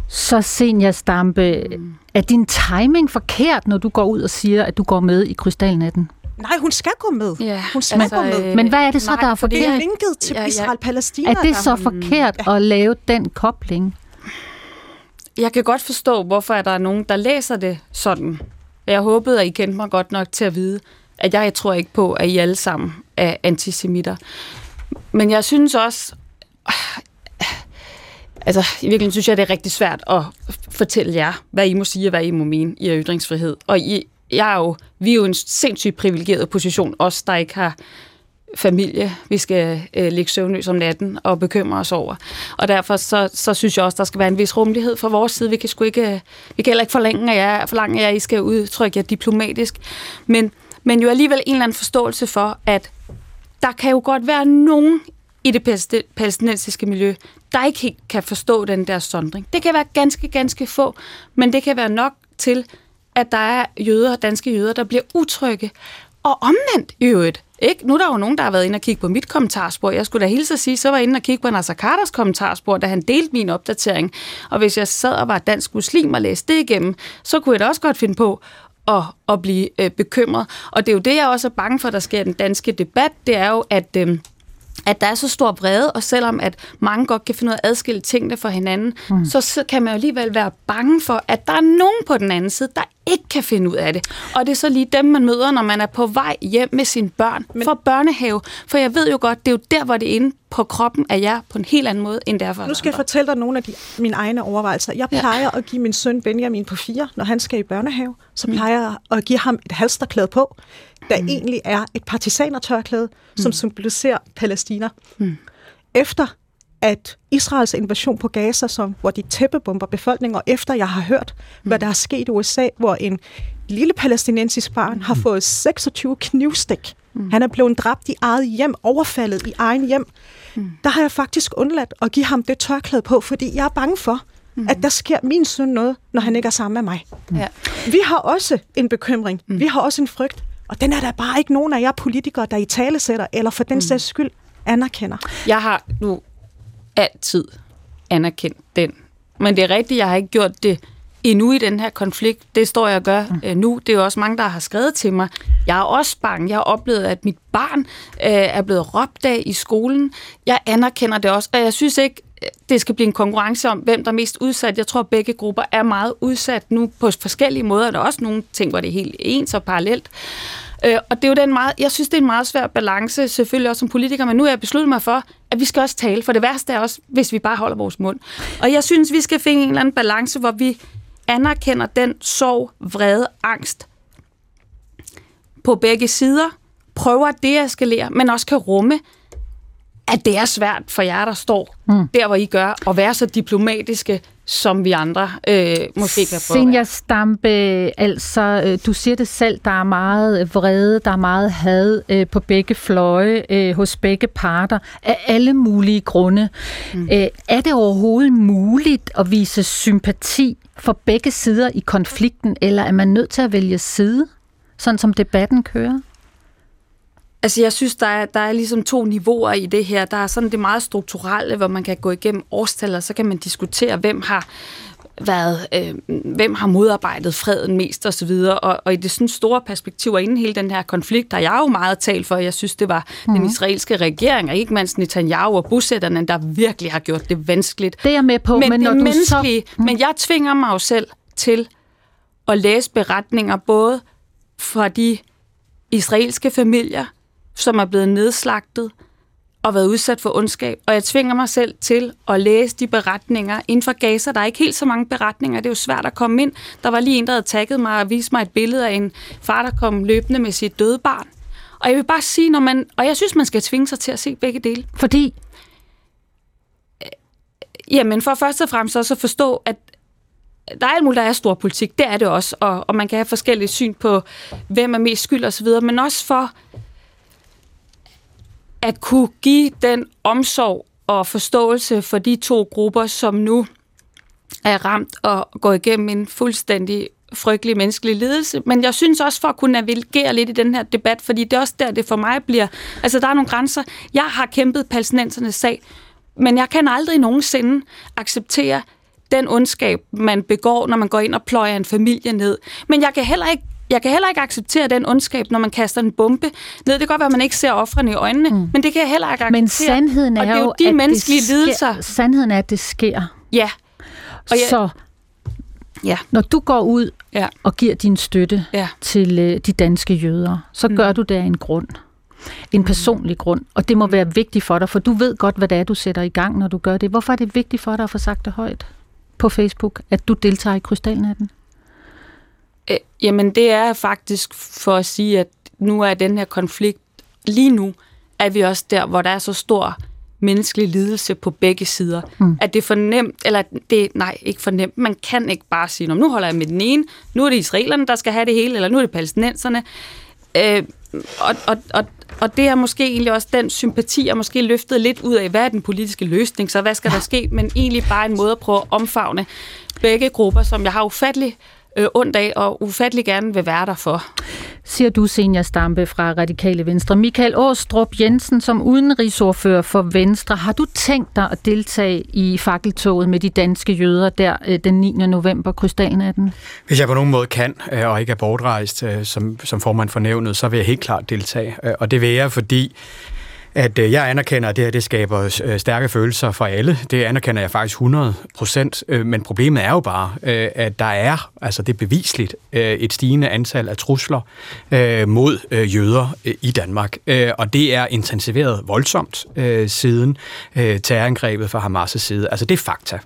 Så Senja Stampe, mm. er din timing forkert, når du går ud og siger, at du går med i krystalnatten? Nej, hun skal gå med. Ja, hun skal altså, gå med. Men hvad er det så, nej, der er forkert? Det er linket til ja, ja. Israel-Palæstina. Er det så forkert ja. at lave den kobling? Jeg kan godt forstå, hvorfor der er nogen, der læser det sådan. Jeg håbede, at I kendte mig godt nok til at vide, at jeg tror ikke på, at I alle sammen er antisemitter. Men jeg synes også, altså i virkeligheden synes jeg, det er rigtig svært at fortælle jer, hvad I må sige og hvad I må mene i ytringsfrihed. Og I, jeg er jo, vi er jo en sindssygt privilegeret position, os der ikke har familie, vi skal øh, ligge søvnløs om natten og bekymre os over. Og derfor så, så synes jeg også, der skal være en vis rummelighed fra vores side. Vi kan, sgu ikke, øh, vi kan heller ikke forlænge, at jeg, forlange, at jeg, I skal udtrykke jer diplomatisk. Men, men jo alligevel en eller anden forståelse for, at der kan jo godt være nogen i det palæstinensiske miljø, der ikke helt kan forstå den der sondring. Det kan være ganske, ganske få, men det kan være nok til, at der er jøder, danske jøder, der bliver utrygge. Og omvendt i øvrigt, ikke? Nu er der jo nogen, der har været inde og kigge på mit kommentarspor. Jeg skulle da hilse at sige, så var jeg inde og kigge på Nasser Carters kommentarspor, da han delte min opdatering. Og hvis jeg sad og var dansk muslim og læste det igennem, så kunne jeg da også godt finde på at, at blive øh, bekymret. Og det er jo det, jeg også er bange for, der sker i den danske debat, det er jo, at... Øh, at der er så stor vrede, og selvom at mange godt kan finde ud af at adskille tingene fra hinanden, mm. så, kan man jo alligevel være bange for, at der er nogen på den anden side, der ikke kan finde ud af det. Og det er så lige dem, man møder, når man er på vej hjem med sine børn Men... fra børnehave. For jeg ved jo godt, det er jo der, hvor det er inde på kroppen af jer på en helt anden måde, end derfor. Nu skal jeg fortælle dig nogle af de, mine egne overvejelser. Jeg plejer ja. at give min søn Benjamin på fire, når han skal i børnehave, så mm. plejer jeg at give ham et halsterklæde på, der mm. egentlig er et partisanertørklæde, mm. som symboliserer Palæstina. Mm. efter at Israels invasion på Gaza, som, hvor de tæppebomber befolkningen, og efter jeg har hørt, hvad der er sket i USA, hvor en lille palæstinensisk barn har fået 26 knivstik. Mm. Han er blevet dræbt i eget hjem, overfaldet i egen hjem. Mm. Der har jeg faktisk undladt at give ham det tørklæde på, fordi jeg er bange for, mm. at der sker min søn noget, når han ikke er sammen med mig. Mm. Ja. Vi har også en bekymring. Mm. Vi har også en frygt. Og den er der bare ikke nogen af jer politikere, der i tale sætter, eller for den mm. sags skyld anerkender. Jeg har nu altid anerkendt den. Men det er rigtigt, jeg har ikke gjort det endnu i den her konflikt. Det står jeg og gør mm. øh, nu. Det er jo også mange, der har skrevet til mig. Jeg er også bange. Jeg har oplevet, at mit barn øh, er blevet råbt af i skolen. Jeg anerkender det også, og jeg synes ikke, det skal blive en konkurrence om, hvem der er mest udsat. Jeg tror, at begge grupper er meget udsat nu på forskellige måder. Der er også nogle ting, hvor det er helt ens og parallelt. Øh, og det er jo den meget, jeg synes, det er en meget svær balance, selvfølgelig også som politiker, men nu er jeg besluttet mig for, at vi skal også tale, for det værste er også, hvis vi bare holder vores mund. Og jeg synes, vi skal finde en eller anden balance, hvor vi anerkender den sorg, vrede, angst på begge sider, prøver at deeskalere, men også kan rumme, at det er svært for jer, der står mm. der, hvor I gør, at være så diplomatiske, som vi andre øh, måske kan prøve Senja Stampe, altså, øh, du siger det selv, der er meget vrede, der er meget had øh, på begge fløje, øh, hos begge parter, af alle mulige grunde. Mm. Øh, er det overhovedet muligt at vise sympati for begge sider i konflikten, eller er man nødt til at vælge side, sådan som debatten kører? Altså, jeg synes, der er, der er ligesom to niveauer i det her. Der er sådan det meget strukturelle, hvor man kan gå igennem årstal, og så kan man diskutere, hvem har været, øh, hvem har modarbejdet freden mest og så videre. Og, og i det sådan store perspektiv og inden hele den her konflikt, der jeg jo meget talt for, jeg synes, det var mm. den mhm. israelske regering, og ikke mindst Netanyahu og bosætterne, der virkelig har gjort det vanskeligt. Det er jeg med på, men, men når du menneskelige, så... Mm. Men jeg tvinger mig jo selv til at læse beretninger, både fra de israelske familier, som er blevet nedslagtet og været udsat for ondskab. Og jeg tvinger mig selv til at læse de beretninger inden for Gaza. Der er ikke helt så mange beretninger. Det er jo svært at komme ind. Der var lige en, der havde tagget mig og vist mig et billede af en far, der kom løbende med sit døde barn. Og jeg vil bare sige, når man... Og jeg synes, man skal tvinge sig til at se begge dele. Fordi? Jamen, for først og fremmest også at forstå, at der er alt muligt, der er stor politik. Det er det også. Og, og man kan have forskellige syn på, hvem er mest skyld osv. Men også for at kunne give den omsorg og forståelse for de to grupper, som nu er ramt og går igennem en fuldstændig frygtelig menneskelig lidelse. Men jeg synes også for at kunne navigere lidt i den her debat, fordi det er også der, det for mig bliver... Altså, der er nogle grænser. Jeg har kæmpet palæstinensernes sag, men jeg kan aldrig nogensinde acceptere den ondskab, man begår, når man går ind og pløjer en familie ned. Men jeg kan heller ikke jeg kan heller ikke acceptere den ondskab, når man kaster en bombe ned. Det kan godt være, at man ikke ser offrene i øjnene, mm. men det kan jeg heller ikke acceptere. Men sandheden er, og det er jo, de at menneskelige det sker, lidelser. Sandheden er, at det sker. Ja. Og jeg, så ja. når du går ud ja. og giver din støtte ja. til øh, de danske jøder, så mm. gør du det af en grund. En mm. personlig grund. Og det må mm. være vigtigt for dig, for du ved godt, hvad det er, du sætter i gang, når du gør det. Hvorfor er det vigtigt for dig at få sagt det højt på Facebook, at du deltager i Krystalnatten? Øh, jamen, det er faktisk for at sige, at nu er den her konflikt, lige nu er vi også der, hvor der er så stor menneskelig lidelse på begge sider. Mm. At det er fornemt, eller det, nej, ikke fornemt, man kan ikke bare sige, nu holder jeg med den ene, nu er det israelerne, der skal have det hele, eller nu er det palæstinenserne. Øh, og, og, og, og det er måske egentlig også den sympati, jeg måske løftet lidt ud af, hvad er den politiske løsning, så hvad skal der ske, men egentlig bare en måde at prøve at omfavne begge grupper, som jeg har ufattelig øh, ondt af og ufattelig gerne vil være der for. Siger du, Senior Stampe fra Radikale Venstre. Michael Åstrup Jensen, som udenrigsordfører for Venstre, har du tænkt dig at deltage i fakkeltoget med de danske jøder der øh, den 9. november, krystalnatten? Hvis jeg på nogen måde kan, øh, og ikke er bortrejst øh, som, som formand for nævnet, så vil jeg helt klart deltage. Og det vil jeg, fordi at øh, jeg anerkender, at det her det skaber øh, stærke følelser for alle. Det anerkender jeg faktisk 100 procent. Øh, men problemet er jo bare, øh, at der er, altså det er bevisligt, øh, et stigende antal af trusler øh, mod øh, jøder øh, i Danmark. Øh, og det er intensiveret voldsomt øh, siden øh, terrorangrebet fra Hamas' side. Altså det er fakta.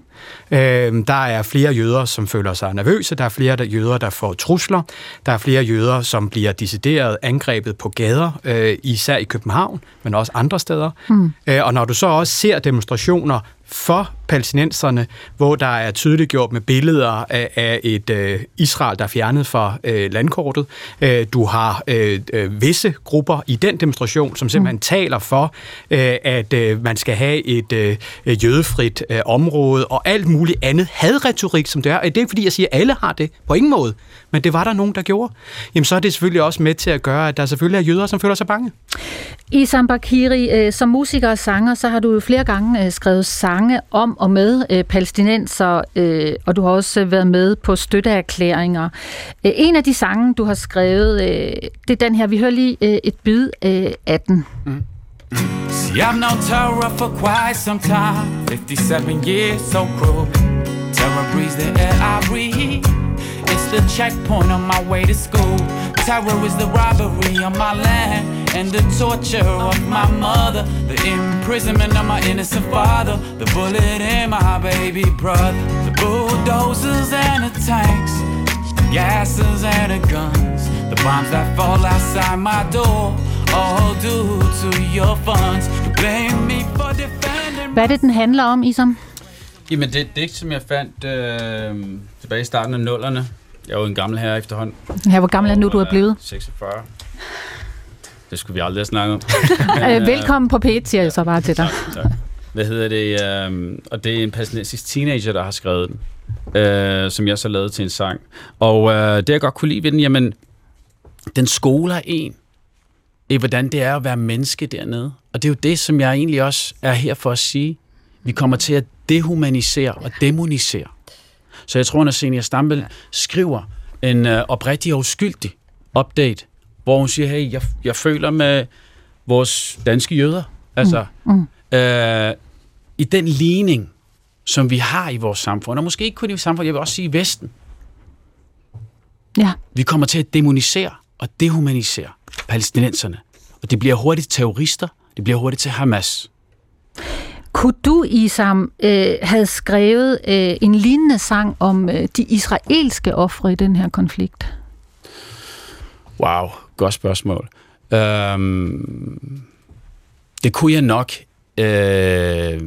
Øh, der er flere jøder, som føler sig nervøse. Der er flere der jøder, der får trusler. Der er flere jøder, som bliver decideret angrebet på gader, øh, især i København, men også andre steder. Mm. Øh, og når du så også ser demonstrationer for palæstinenserne, hvor der er tydeligt gjort med billeder af, af et øh, Israel, der er fjernet fra øh, landkortet. Øh, du har øh, øh, visse grupper i den demonstration, som simpelthen mm. taler for, øh, at øh, man skal have et øh, jødefrit øh, område og alt muligt andet hadretorik, som det er. Det er ikke fordi, jeg siger, at alle har det. På ingen måde. Men det var der nogen, der gjorde. Jamen så er det selvfølgelig også med til at gøre, at der selvfølgelig er jøder, som føler sig bange. Isam Bakiri, øh, som musiker og sanger, så har du jo flere gange øh, skrevet sange om og med øh, palæstinenser, og du har også været med på støtteerklæringer. En af de sange, du har skrevet, det er den her. Vi hører lige et bid af den. Mm. See, I've known terror for quite some time 57 years, so cruel Terror breathes the air I breathe It's the checkpoint on my way to school. Terror is the robbery on my land and the torture of my mother, the imprisonment of my innocent father, the bullet in my baby brother, the bulldozers and the tanks, the gases and the guns, the bombs that fall outside my door, all due to your funds. You blame me for defending Hvad er det, den handler om, Isam? Jamen, det er et digt, som jeg fandt øh, tilbage i starten af nullerne. Jeg er jo en gammel herre efterhånden. Ja, hvor gammel er nu, du er blevet? 46. Det skulle vi aldrig have snakket om. Øh, velkommen på P1, siger jeg så bare til dig. Tak, tak. Hvad hedder det? Um, og det er en palæstinensisk teenager, der har skrevet den, uh, som jeg så lavede til en sang. Og uh, det, jeg godt kunne lide ved den, jamen, den skoler en i, hvordan det er at være menneske dernede. Og det er jo det, som jeg egentlig også er her for at sige. Vi kommer til at dehumanisere og demonisere. Så jeg tror, når Senior Stambel skriver en uh, oprigtig og uskyldig update hvor hun siger, hey, jeg, jeg føler med vores danske jøder. Altså, mm. Mm. Øh, i den ligning, som vi har i vores samfund, og måske ikke kun i samfundet, jeg vil også sige i Vesten. Ja. Vi kommer til at demonisere og dehumanisere palæstinenserne. Og det bliver hurtigt terrorister, det bliver hurtigt til Hamas. Kunne du, Isam, øh, have skrevet øh, en lignende sang om øh, de israelske ofre i den her konflikt? Wow, godt spørgsmål. Øhm, det kunne jeg nok. Øh,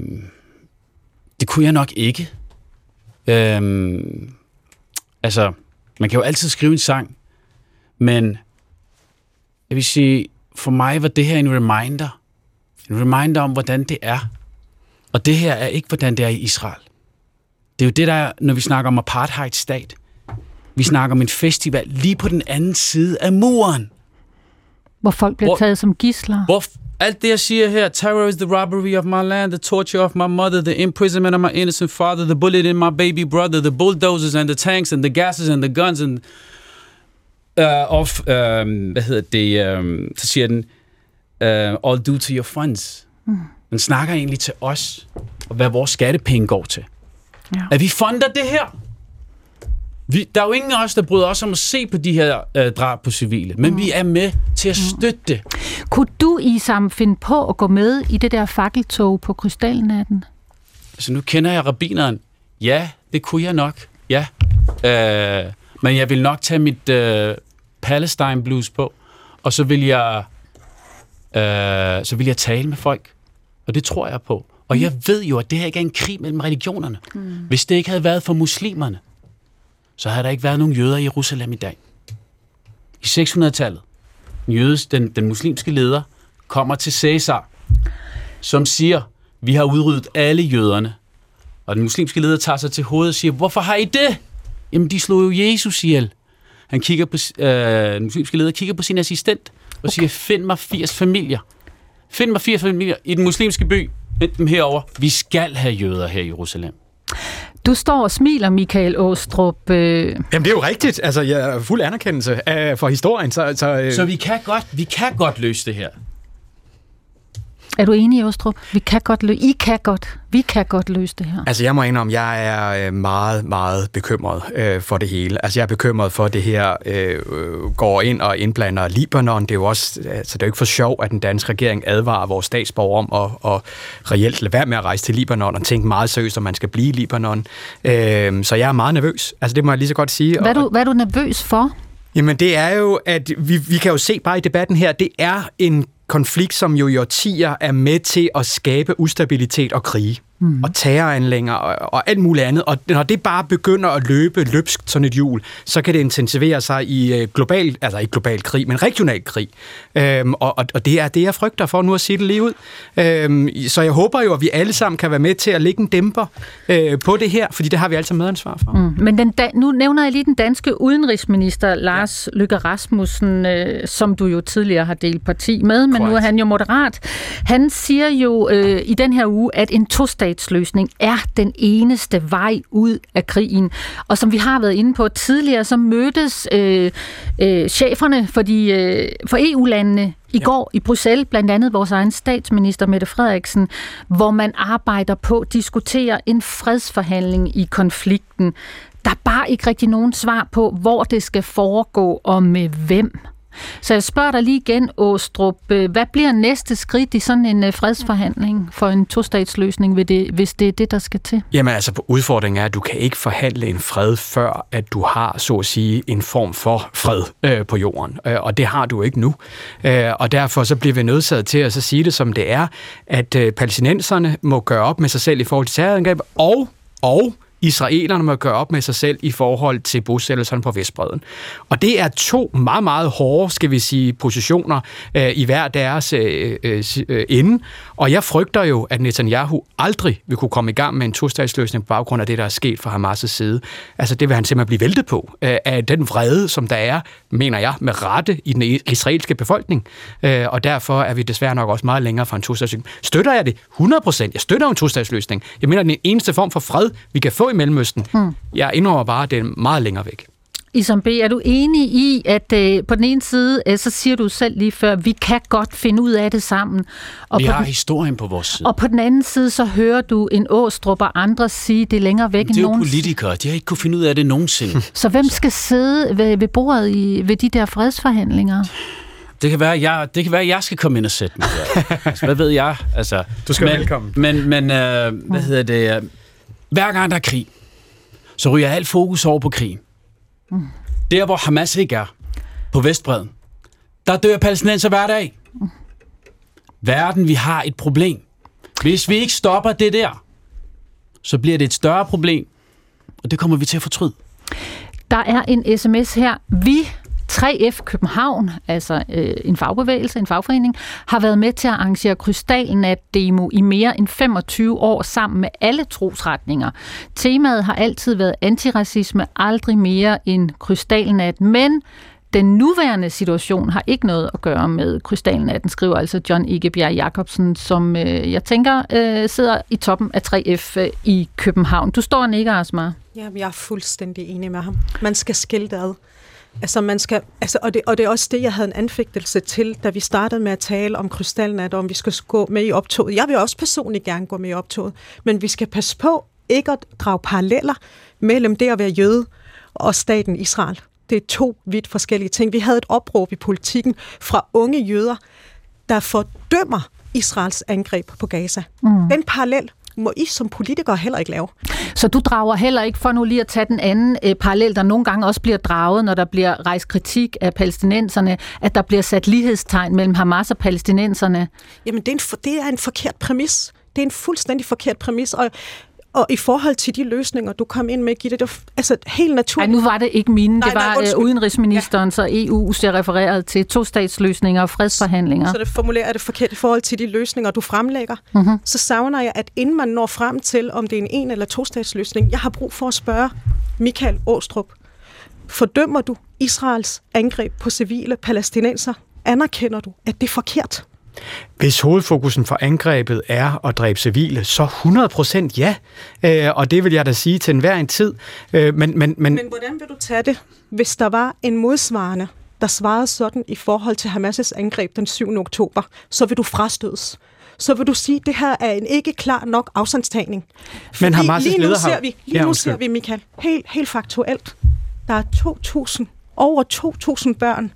det kunne jeg nok ikke. Øhm, altså, man kan jo altid skrive en sang, men jeg vil sige, for mig var det her en reminder. En reminder om, hvordan det er. Og det her er ikke, hvordan det er i Israel. Det er jo det, der når vi snakker om apartheid-stat. Vi snakker om en festival lige på den anden side af muren. Hvor folk bliver hvor, taget som gisler. Hvor, alt det, jeg siger her, terror is the robbery of my land, the torture of my mother, the imprisonment of my innocent father, the bullet in my baby brother, the bulldozers and the tanks and the gases and the guns and uh, of, um, hvad hedder det, um, så siger den, uh, all due to your funds. Mm. Den snakker egentlig til os, og hvad vores skattepenge går til. Ja. At vi fonder det her. Vi, der er jo ingen af os, der bryder os om at se på de her øh, drab på civile, men mm. vi er med til at mm. støtte det. Kunne du, Isam, finde på at gå med i det der fakkeltog på krystalnatten? Altså, nu kender jeg rabineren. Ja, det kunne jeg nok. Ja. Øh, men jeg vil nok tage mit øh, Palestine blues på, og så vil jeg øh, så vil jeg tale med folk. Og det tror jeg på. Og mm. jeg ved jo, at det her ikke er en krig mellem religionerne. Mm. Hvis det ikke havde været for muslimerne, så havde der ikke været nogen jøder i Jerusalem i dag. I 600-tallet, jødes, den, den muslimske leder, kommer til Caesar, som siger, vi har udryddet alle jøderne. Og den muslimske leder tager sig til hovedet og siger, hvorfor har I det? Jamen, de slog jo Jesus ihjel. Han kigger på, øh, den muslimske leder kigger på sin assistent og okay. siger, find mig 80 familier. Find mig 80 familier i den muslimske by. Hent dem herover. Vi skal have jøder her i Jerusalem. Du står og smiler, Michael Åstrup. Øh. Jamen, det er jo rigtigt. Altså, jeg er fuld anerkendelse af, for historien. Så, så, øh. så vi, kan godt, vi kan godt løse det her. Er du enig, Ostrup? Vi kan godt løse, I kan godt. Vi kan godt løse det her. Altså, jeg må indrømme, jeg er øh, meget, meget bekymret øh, for det hele. Altså, jeg er bekymret for, at det her øh, går ind og indblander Libanon. Det er jo også, altså, det er jo ikke for sjov, at den danske regering advarer vores statsborger om at, at reelt lade være med at rejse til Libanon og tænke meget seriøst, om man skal blive i Libanon. Øh, så jeg er meget nervøs. Altså, det må jeg lige så godt sige. Hvad er du, hvad er du nervøs for? Jamen, det er jo, at vi, vi kan jo se bare i debatten her, det er en konflikt, som jo i årtier er med til at skabe ustabilitet og krige mm. og terroranlænger og, og alt muligt andet. Og når det bare begynder at løbe løbsk sådan et hjul, så kan det intensivere sig i øh, global, altså ikke global krig, men regional krig. Øhm, og, og det er det, jeg frygter for nu at sige det lige ud. Øhm, så jeg håber jo, at vi alle sammen kan være med til at lægge en dæmper øh, på det her, fordi det har vi altså medansvar for. Mm. Men den da, nu nævner jeg lige den danske udenrigsminister, Lars ja. Løkke Rasmussen, øh, som du jo tidligere har delt parti med, men Correct. nu er han jo moderat. Han siger jo øh, i den her uge, at en tostat tostatsløsning er den eneste vej ud af krigen. Og som vi har været inde på tidligere, så mødtes øh, øh, cheferne for, de, øh, for EU-landene i ja. går i Bruxelles, blandt andet vores egen statsminister Mette Frederiksen, hvor man arbejder på at diskutere en fredsforhandling i konflikten. Der er bare ikke rigtig nogen svar på, hvor det skal foregå og med hvem. Så jeg spørger dig lige igen, Åstrup, øh, hvad bliver næste skridt i sådan en øh, fredsforhandling for en tostatsløsning, hvis det er det, der skal til? Jamen altså, udfordringen er, at du kan ikke forhandle en fred, før at du har, så at sige, en form for fred øh, på jorden. Øh, og det har du ikke nu. Og derfor så bliver vi nødsaget til at så sige det, som det er, at palæstinenserne må gøre op med sig selv i forhold til terrorangreb, og, og israelerne må gøre op med sig selv i forhold til bosættelserne på Vestbreden. Og det er to meget, meget hårde, skal vi sige, positioner øh, i hver deres øh, øh, ende. Og jeg frygter jo, at Netanyahu aldrig vil kunne komme i gang med en tostatsløsning på baggrund af det, der er sket fra Hamas' side. Altså det vil han simpelthen blive væltet på øh, af den vrede, som der er, mener jeg, med rette i den israelske befolkning. Øh, og derfor er vi desværre nok også meget længere fra en tostatsløsning. Støtter jeg det? 100%. Jeg støtter en tostatsløsning. Jeg mener, den eneste form for fred, vi kan få i Mellemøsten. Hmm. Jeg indrømmer bare, at det er meget længere væk. Isam B., er du enig i, at øh, på den ene side, øh, så siger du selv lige før, vi kan godt finde ud af det sammen. Og vi har den, historien på vores side. Og på den anden side, så hører du en Åstrup og andre sige, det er længere væk end nogen. Det er jo politikere, de har ikke kunne finde ud af det nogensinde. så hvem skal sidde ved, ved bordet i, ved de der fredsforhandlinger? Det kan være, at jeg, det kan være, at jeg skal komme ind og sætte mig der. altså, hvad ved jeg? Altså, du skal men, velkommen. Men, men øh, hvad hedder det? Hver gang der er krig, så ryger alt fokus over på krigen. Mm. Der, hvor Hamas ikke er, på Vestbreden, der dør palæstinenser hver dag. Mm. Verden, vi har et problem. Hvis vi ikke stopper det der, så bliver det et større problem, og det kommer vi til at fortryde. Der er en sms her. Vi 3F København, altså øh, en fagbevægelse, en fagforening, har været med til at arrangere Krystalnat-demo i mere end 25 år sammen med alle trosretninger. Temaet har altid været antiracisme, aldrig mere end Krystalnat, men den nuværende situation har ikke noget at gøre med krystalnatten, skriver altså John Egebjerg Jacobsen, som øh, jeg tænker øh, sidder i toppen af 3F øh, i København. Du står ikke, Asma? Ja, jeg er fuldstændig enig med ham. Man skal skille det ad. Altså man skal, altså, og, det, og det er også det, jeg havde en anfægtelse til, da vi startede med at tale om krystalnat, om vi skal gå med i optoget. Jeg vil også personligt gerne gå med i optoget, men vi skal passe på ikke at drage paralleller mellem det at være jøde og staten Israel. Det er to vidt forskellige ting. Vi havde et opråb i politikken fra unge jøder, der fordømmer Israels angreb på Gaza. Mm. Den parallel må I som politikere heller ikke lave. Så du drager heller ikke, for nu lige at tage den anden øh, parallel, der nogle gange også bliver draget, når der bliver rejst kritik af palæstinenserne, at der bliver sat lighedstegn mellem Hamas og palæstinenserne? Jamen, det er en, det er en forkert præmis. Det er en fuldstændig forkert præmis, og og i forhold til de løsninger, du kom ind med, Gitte, det var altså helt naturligt. Nej, nu var det ikke mine. Nej, det var nej, nej, udenrigsministeren, ja. så EU ser refereret til to-statsløsninger og fredsforhandlinger. Så det formulerer det forkert i forhold til de løsninger, du fremlægger. Mm-hmm. Så savner jeg, at inden man når frem til, om det er en en- eller to-statsløsning, jeg har brug for at spørge Michael Åstrup, fordømmer du Israels angreb på civile palæstinenser? Anerkender du, at det er forkert? Hvis hovedfokusen for angrebet er at dræbe civile, så 100% ja. Øh, og det vil jeg da sige til enhver en tid. Øh, men, men, men... men hvordan vil du tage det, hvis der var en modsvarende, der svarede sådan i forhold til Hamas' angreb den 7. oktober, så vil du frastødes. så vil du sige, at det her er en ikke klar nok afstandstagning. Men Hamas' lige nu ser vi, lige Ja, nu ser vi, Michael, helt, helt faktuelt, der er 2.000, over 2.000 børn,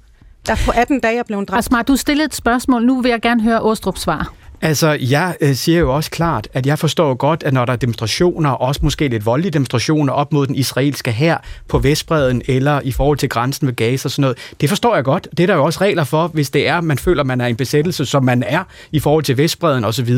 der på 18 dage er blevet dræbt. Asmar, du stillede et spørgsmål. Nu vil jeg gerne høre Åstrup svar. Altså, jeg øh, siger jo også klart, at jeg forstår godt, at når der er demonstrationer, også måske lidt voldelige demonstrationer op mod den israelske hær på Vestbreden eller i forhold til grænsen ved Gaza og sådan noget, det forstår jeg godt. Det er der jo også regler for, hvis det er, man føler, man er i en besættelse, som man er i forhold til Vestbreden osv.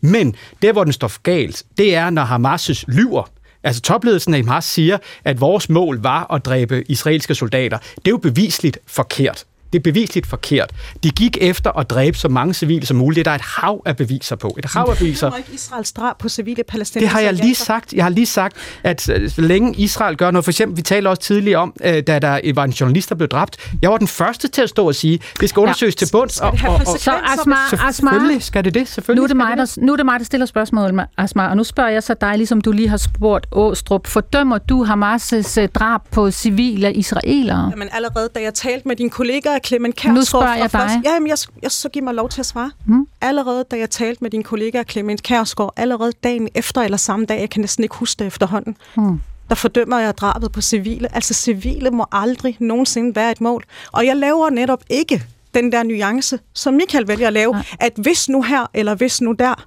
Men der, hvor den står galt, det er, når Hamas' lyver. Altså topledelsen af Hamas siger, at vores mål var at dræbe israelske soldater. Det er jo bevisligt forkert. Det er bevisligt forkert. De gik efter at dræbe så mange civile som muligt. Det er der et hav af beviser på. Et hav af beviser. Det ikke Israels drab på civile Det palæstinenser. har jeg lige sagt. Jeg har lige sagt, at øh, så længe Israel gør noget, for eksempel, vi talte også tidligere om, øh, da der var en journalist, der blev dræbt. Jeg var den første til at stå og sige, det skal undersøges til bunds. Det have konsekvenser, Så Asmar, Asmar, Selvfølgelig skal det det. Selvfølgelig nu er det, mig, der, nu er det mig, der stiller spørgsmål, Asmar, og nu spørger jeg så dig, ligesom du lige har spurgt Åstrup. Fordømmer du Hamas' øh, drab på civile israelere? Jamen allerede, da jeg talte med din kollega Clement Kærsgaard... Nu spørger jeg dig. Først, jamen, jeg, jeg, så giv mig lov til at svare. Hmm? Allerede, da jeg talte med din kollega Clement Kærsgaard, allerede dagen efter eller samme dag, jeg kan næsten ikke huske det efterhånden, Hmm. der fordømmer jeg drabet på civile. Altså, civile må aldrig nogensinde være et mål. Og jeg laver netop ikke den der nuance, som Michael vælger at lave, Nej. at hvis nu her, eller hvis nu der,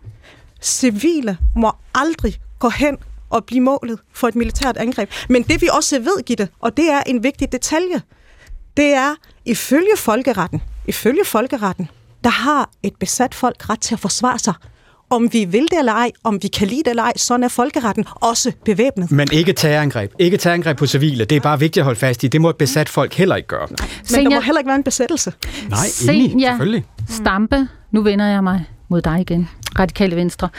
civile må aldrig gå hen og blive målet for et militært angreb. Men det vi også ved, Gitte, og det er en vigtig detalje, det er, ifølge folkeretten, ifølge folkeretten, der har et besat folk ret til at forsvare sig. Om vi vil det eller ej, om vi kan lide det eller ej, sådan er folkeretten også bevæbnet. Men ikke terrorangreb. Ikke terrorangreb på civile. Det er bare vigtigt at holde fast i. Det må et besat folk heller ikke gøre. Men der må heller ikke være en besættelse. Nej, Senja selvfølgelig. Stampe, nu vender jeg mig mod dig igen, Radikale Venstre.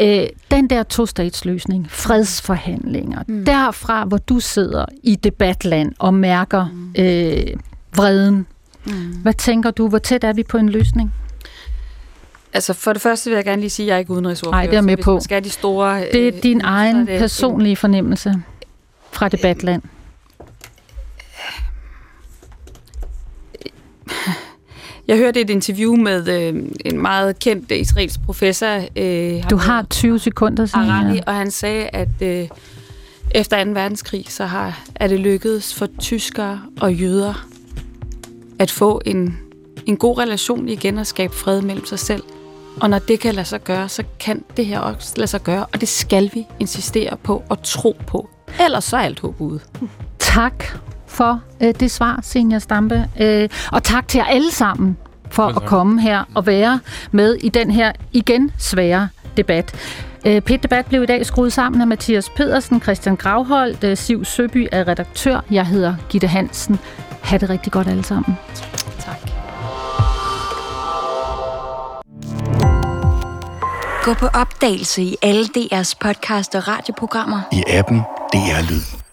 Øh, den der to-statsløsning, fredsforhandlinger, mm. derfra hvor du sidder i debatland og mærker øh, vreden, mm. hvad tænker du, hvor tæt er vi på en løsning? Altså for det første vil jeg gerne lige sige, at jeg er ikke udenrigsordfører. Nej, det er med på. skal de store... Det er øh, din så egen det personlige fornemmelse fra debatland. Jeg hørte et interview med øh, en meget kendt israelsk professor. Øh, Du har 20 sekunder, Harari, Senja. og han sagde, at øh, efter 2. verdenskrig, så har, er det lykkedes for tyskere og jøder at få en, en god relation igen og skabe fred mellem sig selv. Og når det kan lade sig gøre, så kan det her også lade sig gøre, og det skal vi insistere på og tro på. Ellers så er alt håb ude. Tak for øh, det svar, Senja Stampe. Øh, og tak til jer alle sammen for at komme her og være med i den her igen svære debat. Øh, Pet Debat blev i dag skruet sammen af Mathias Pedersen, Christian Gravholdt, øh, Siv Søby er redaktør. Jeg hedder Gitte Hansen. Ha' det rigtig godt alle sammen. Tak. Gå på opdagelse i alle DR's podcast og radioprogrammer. I appen DR Lyd.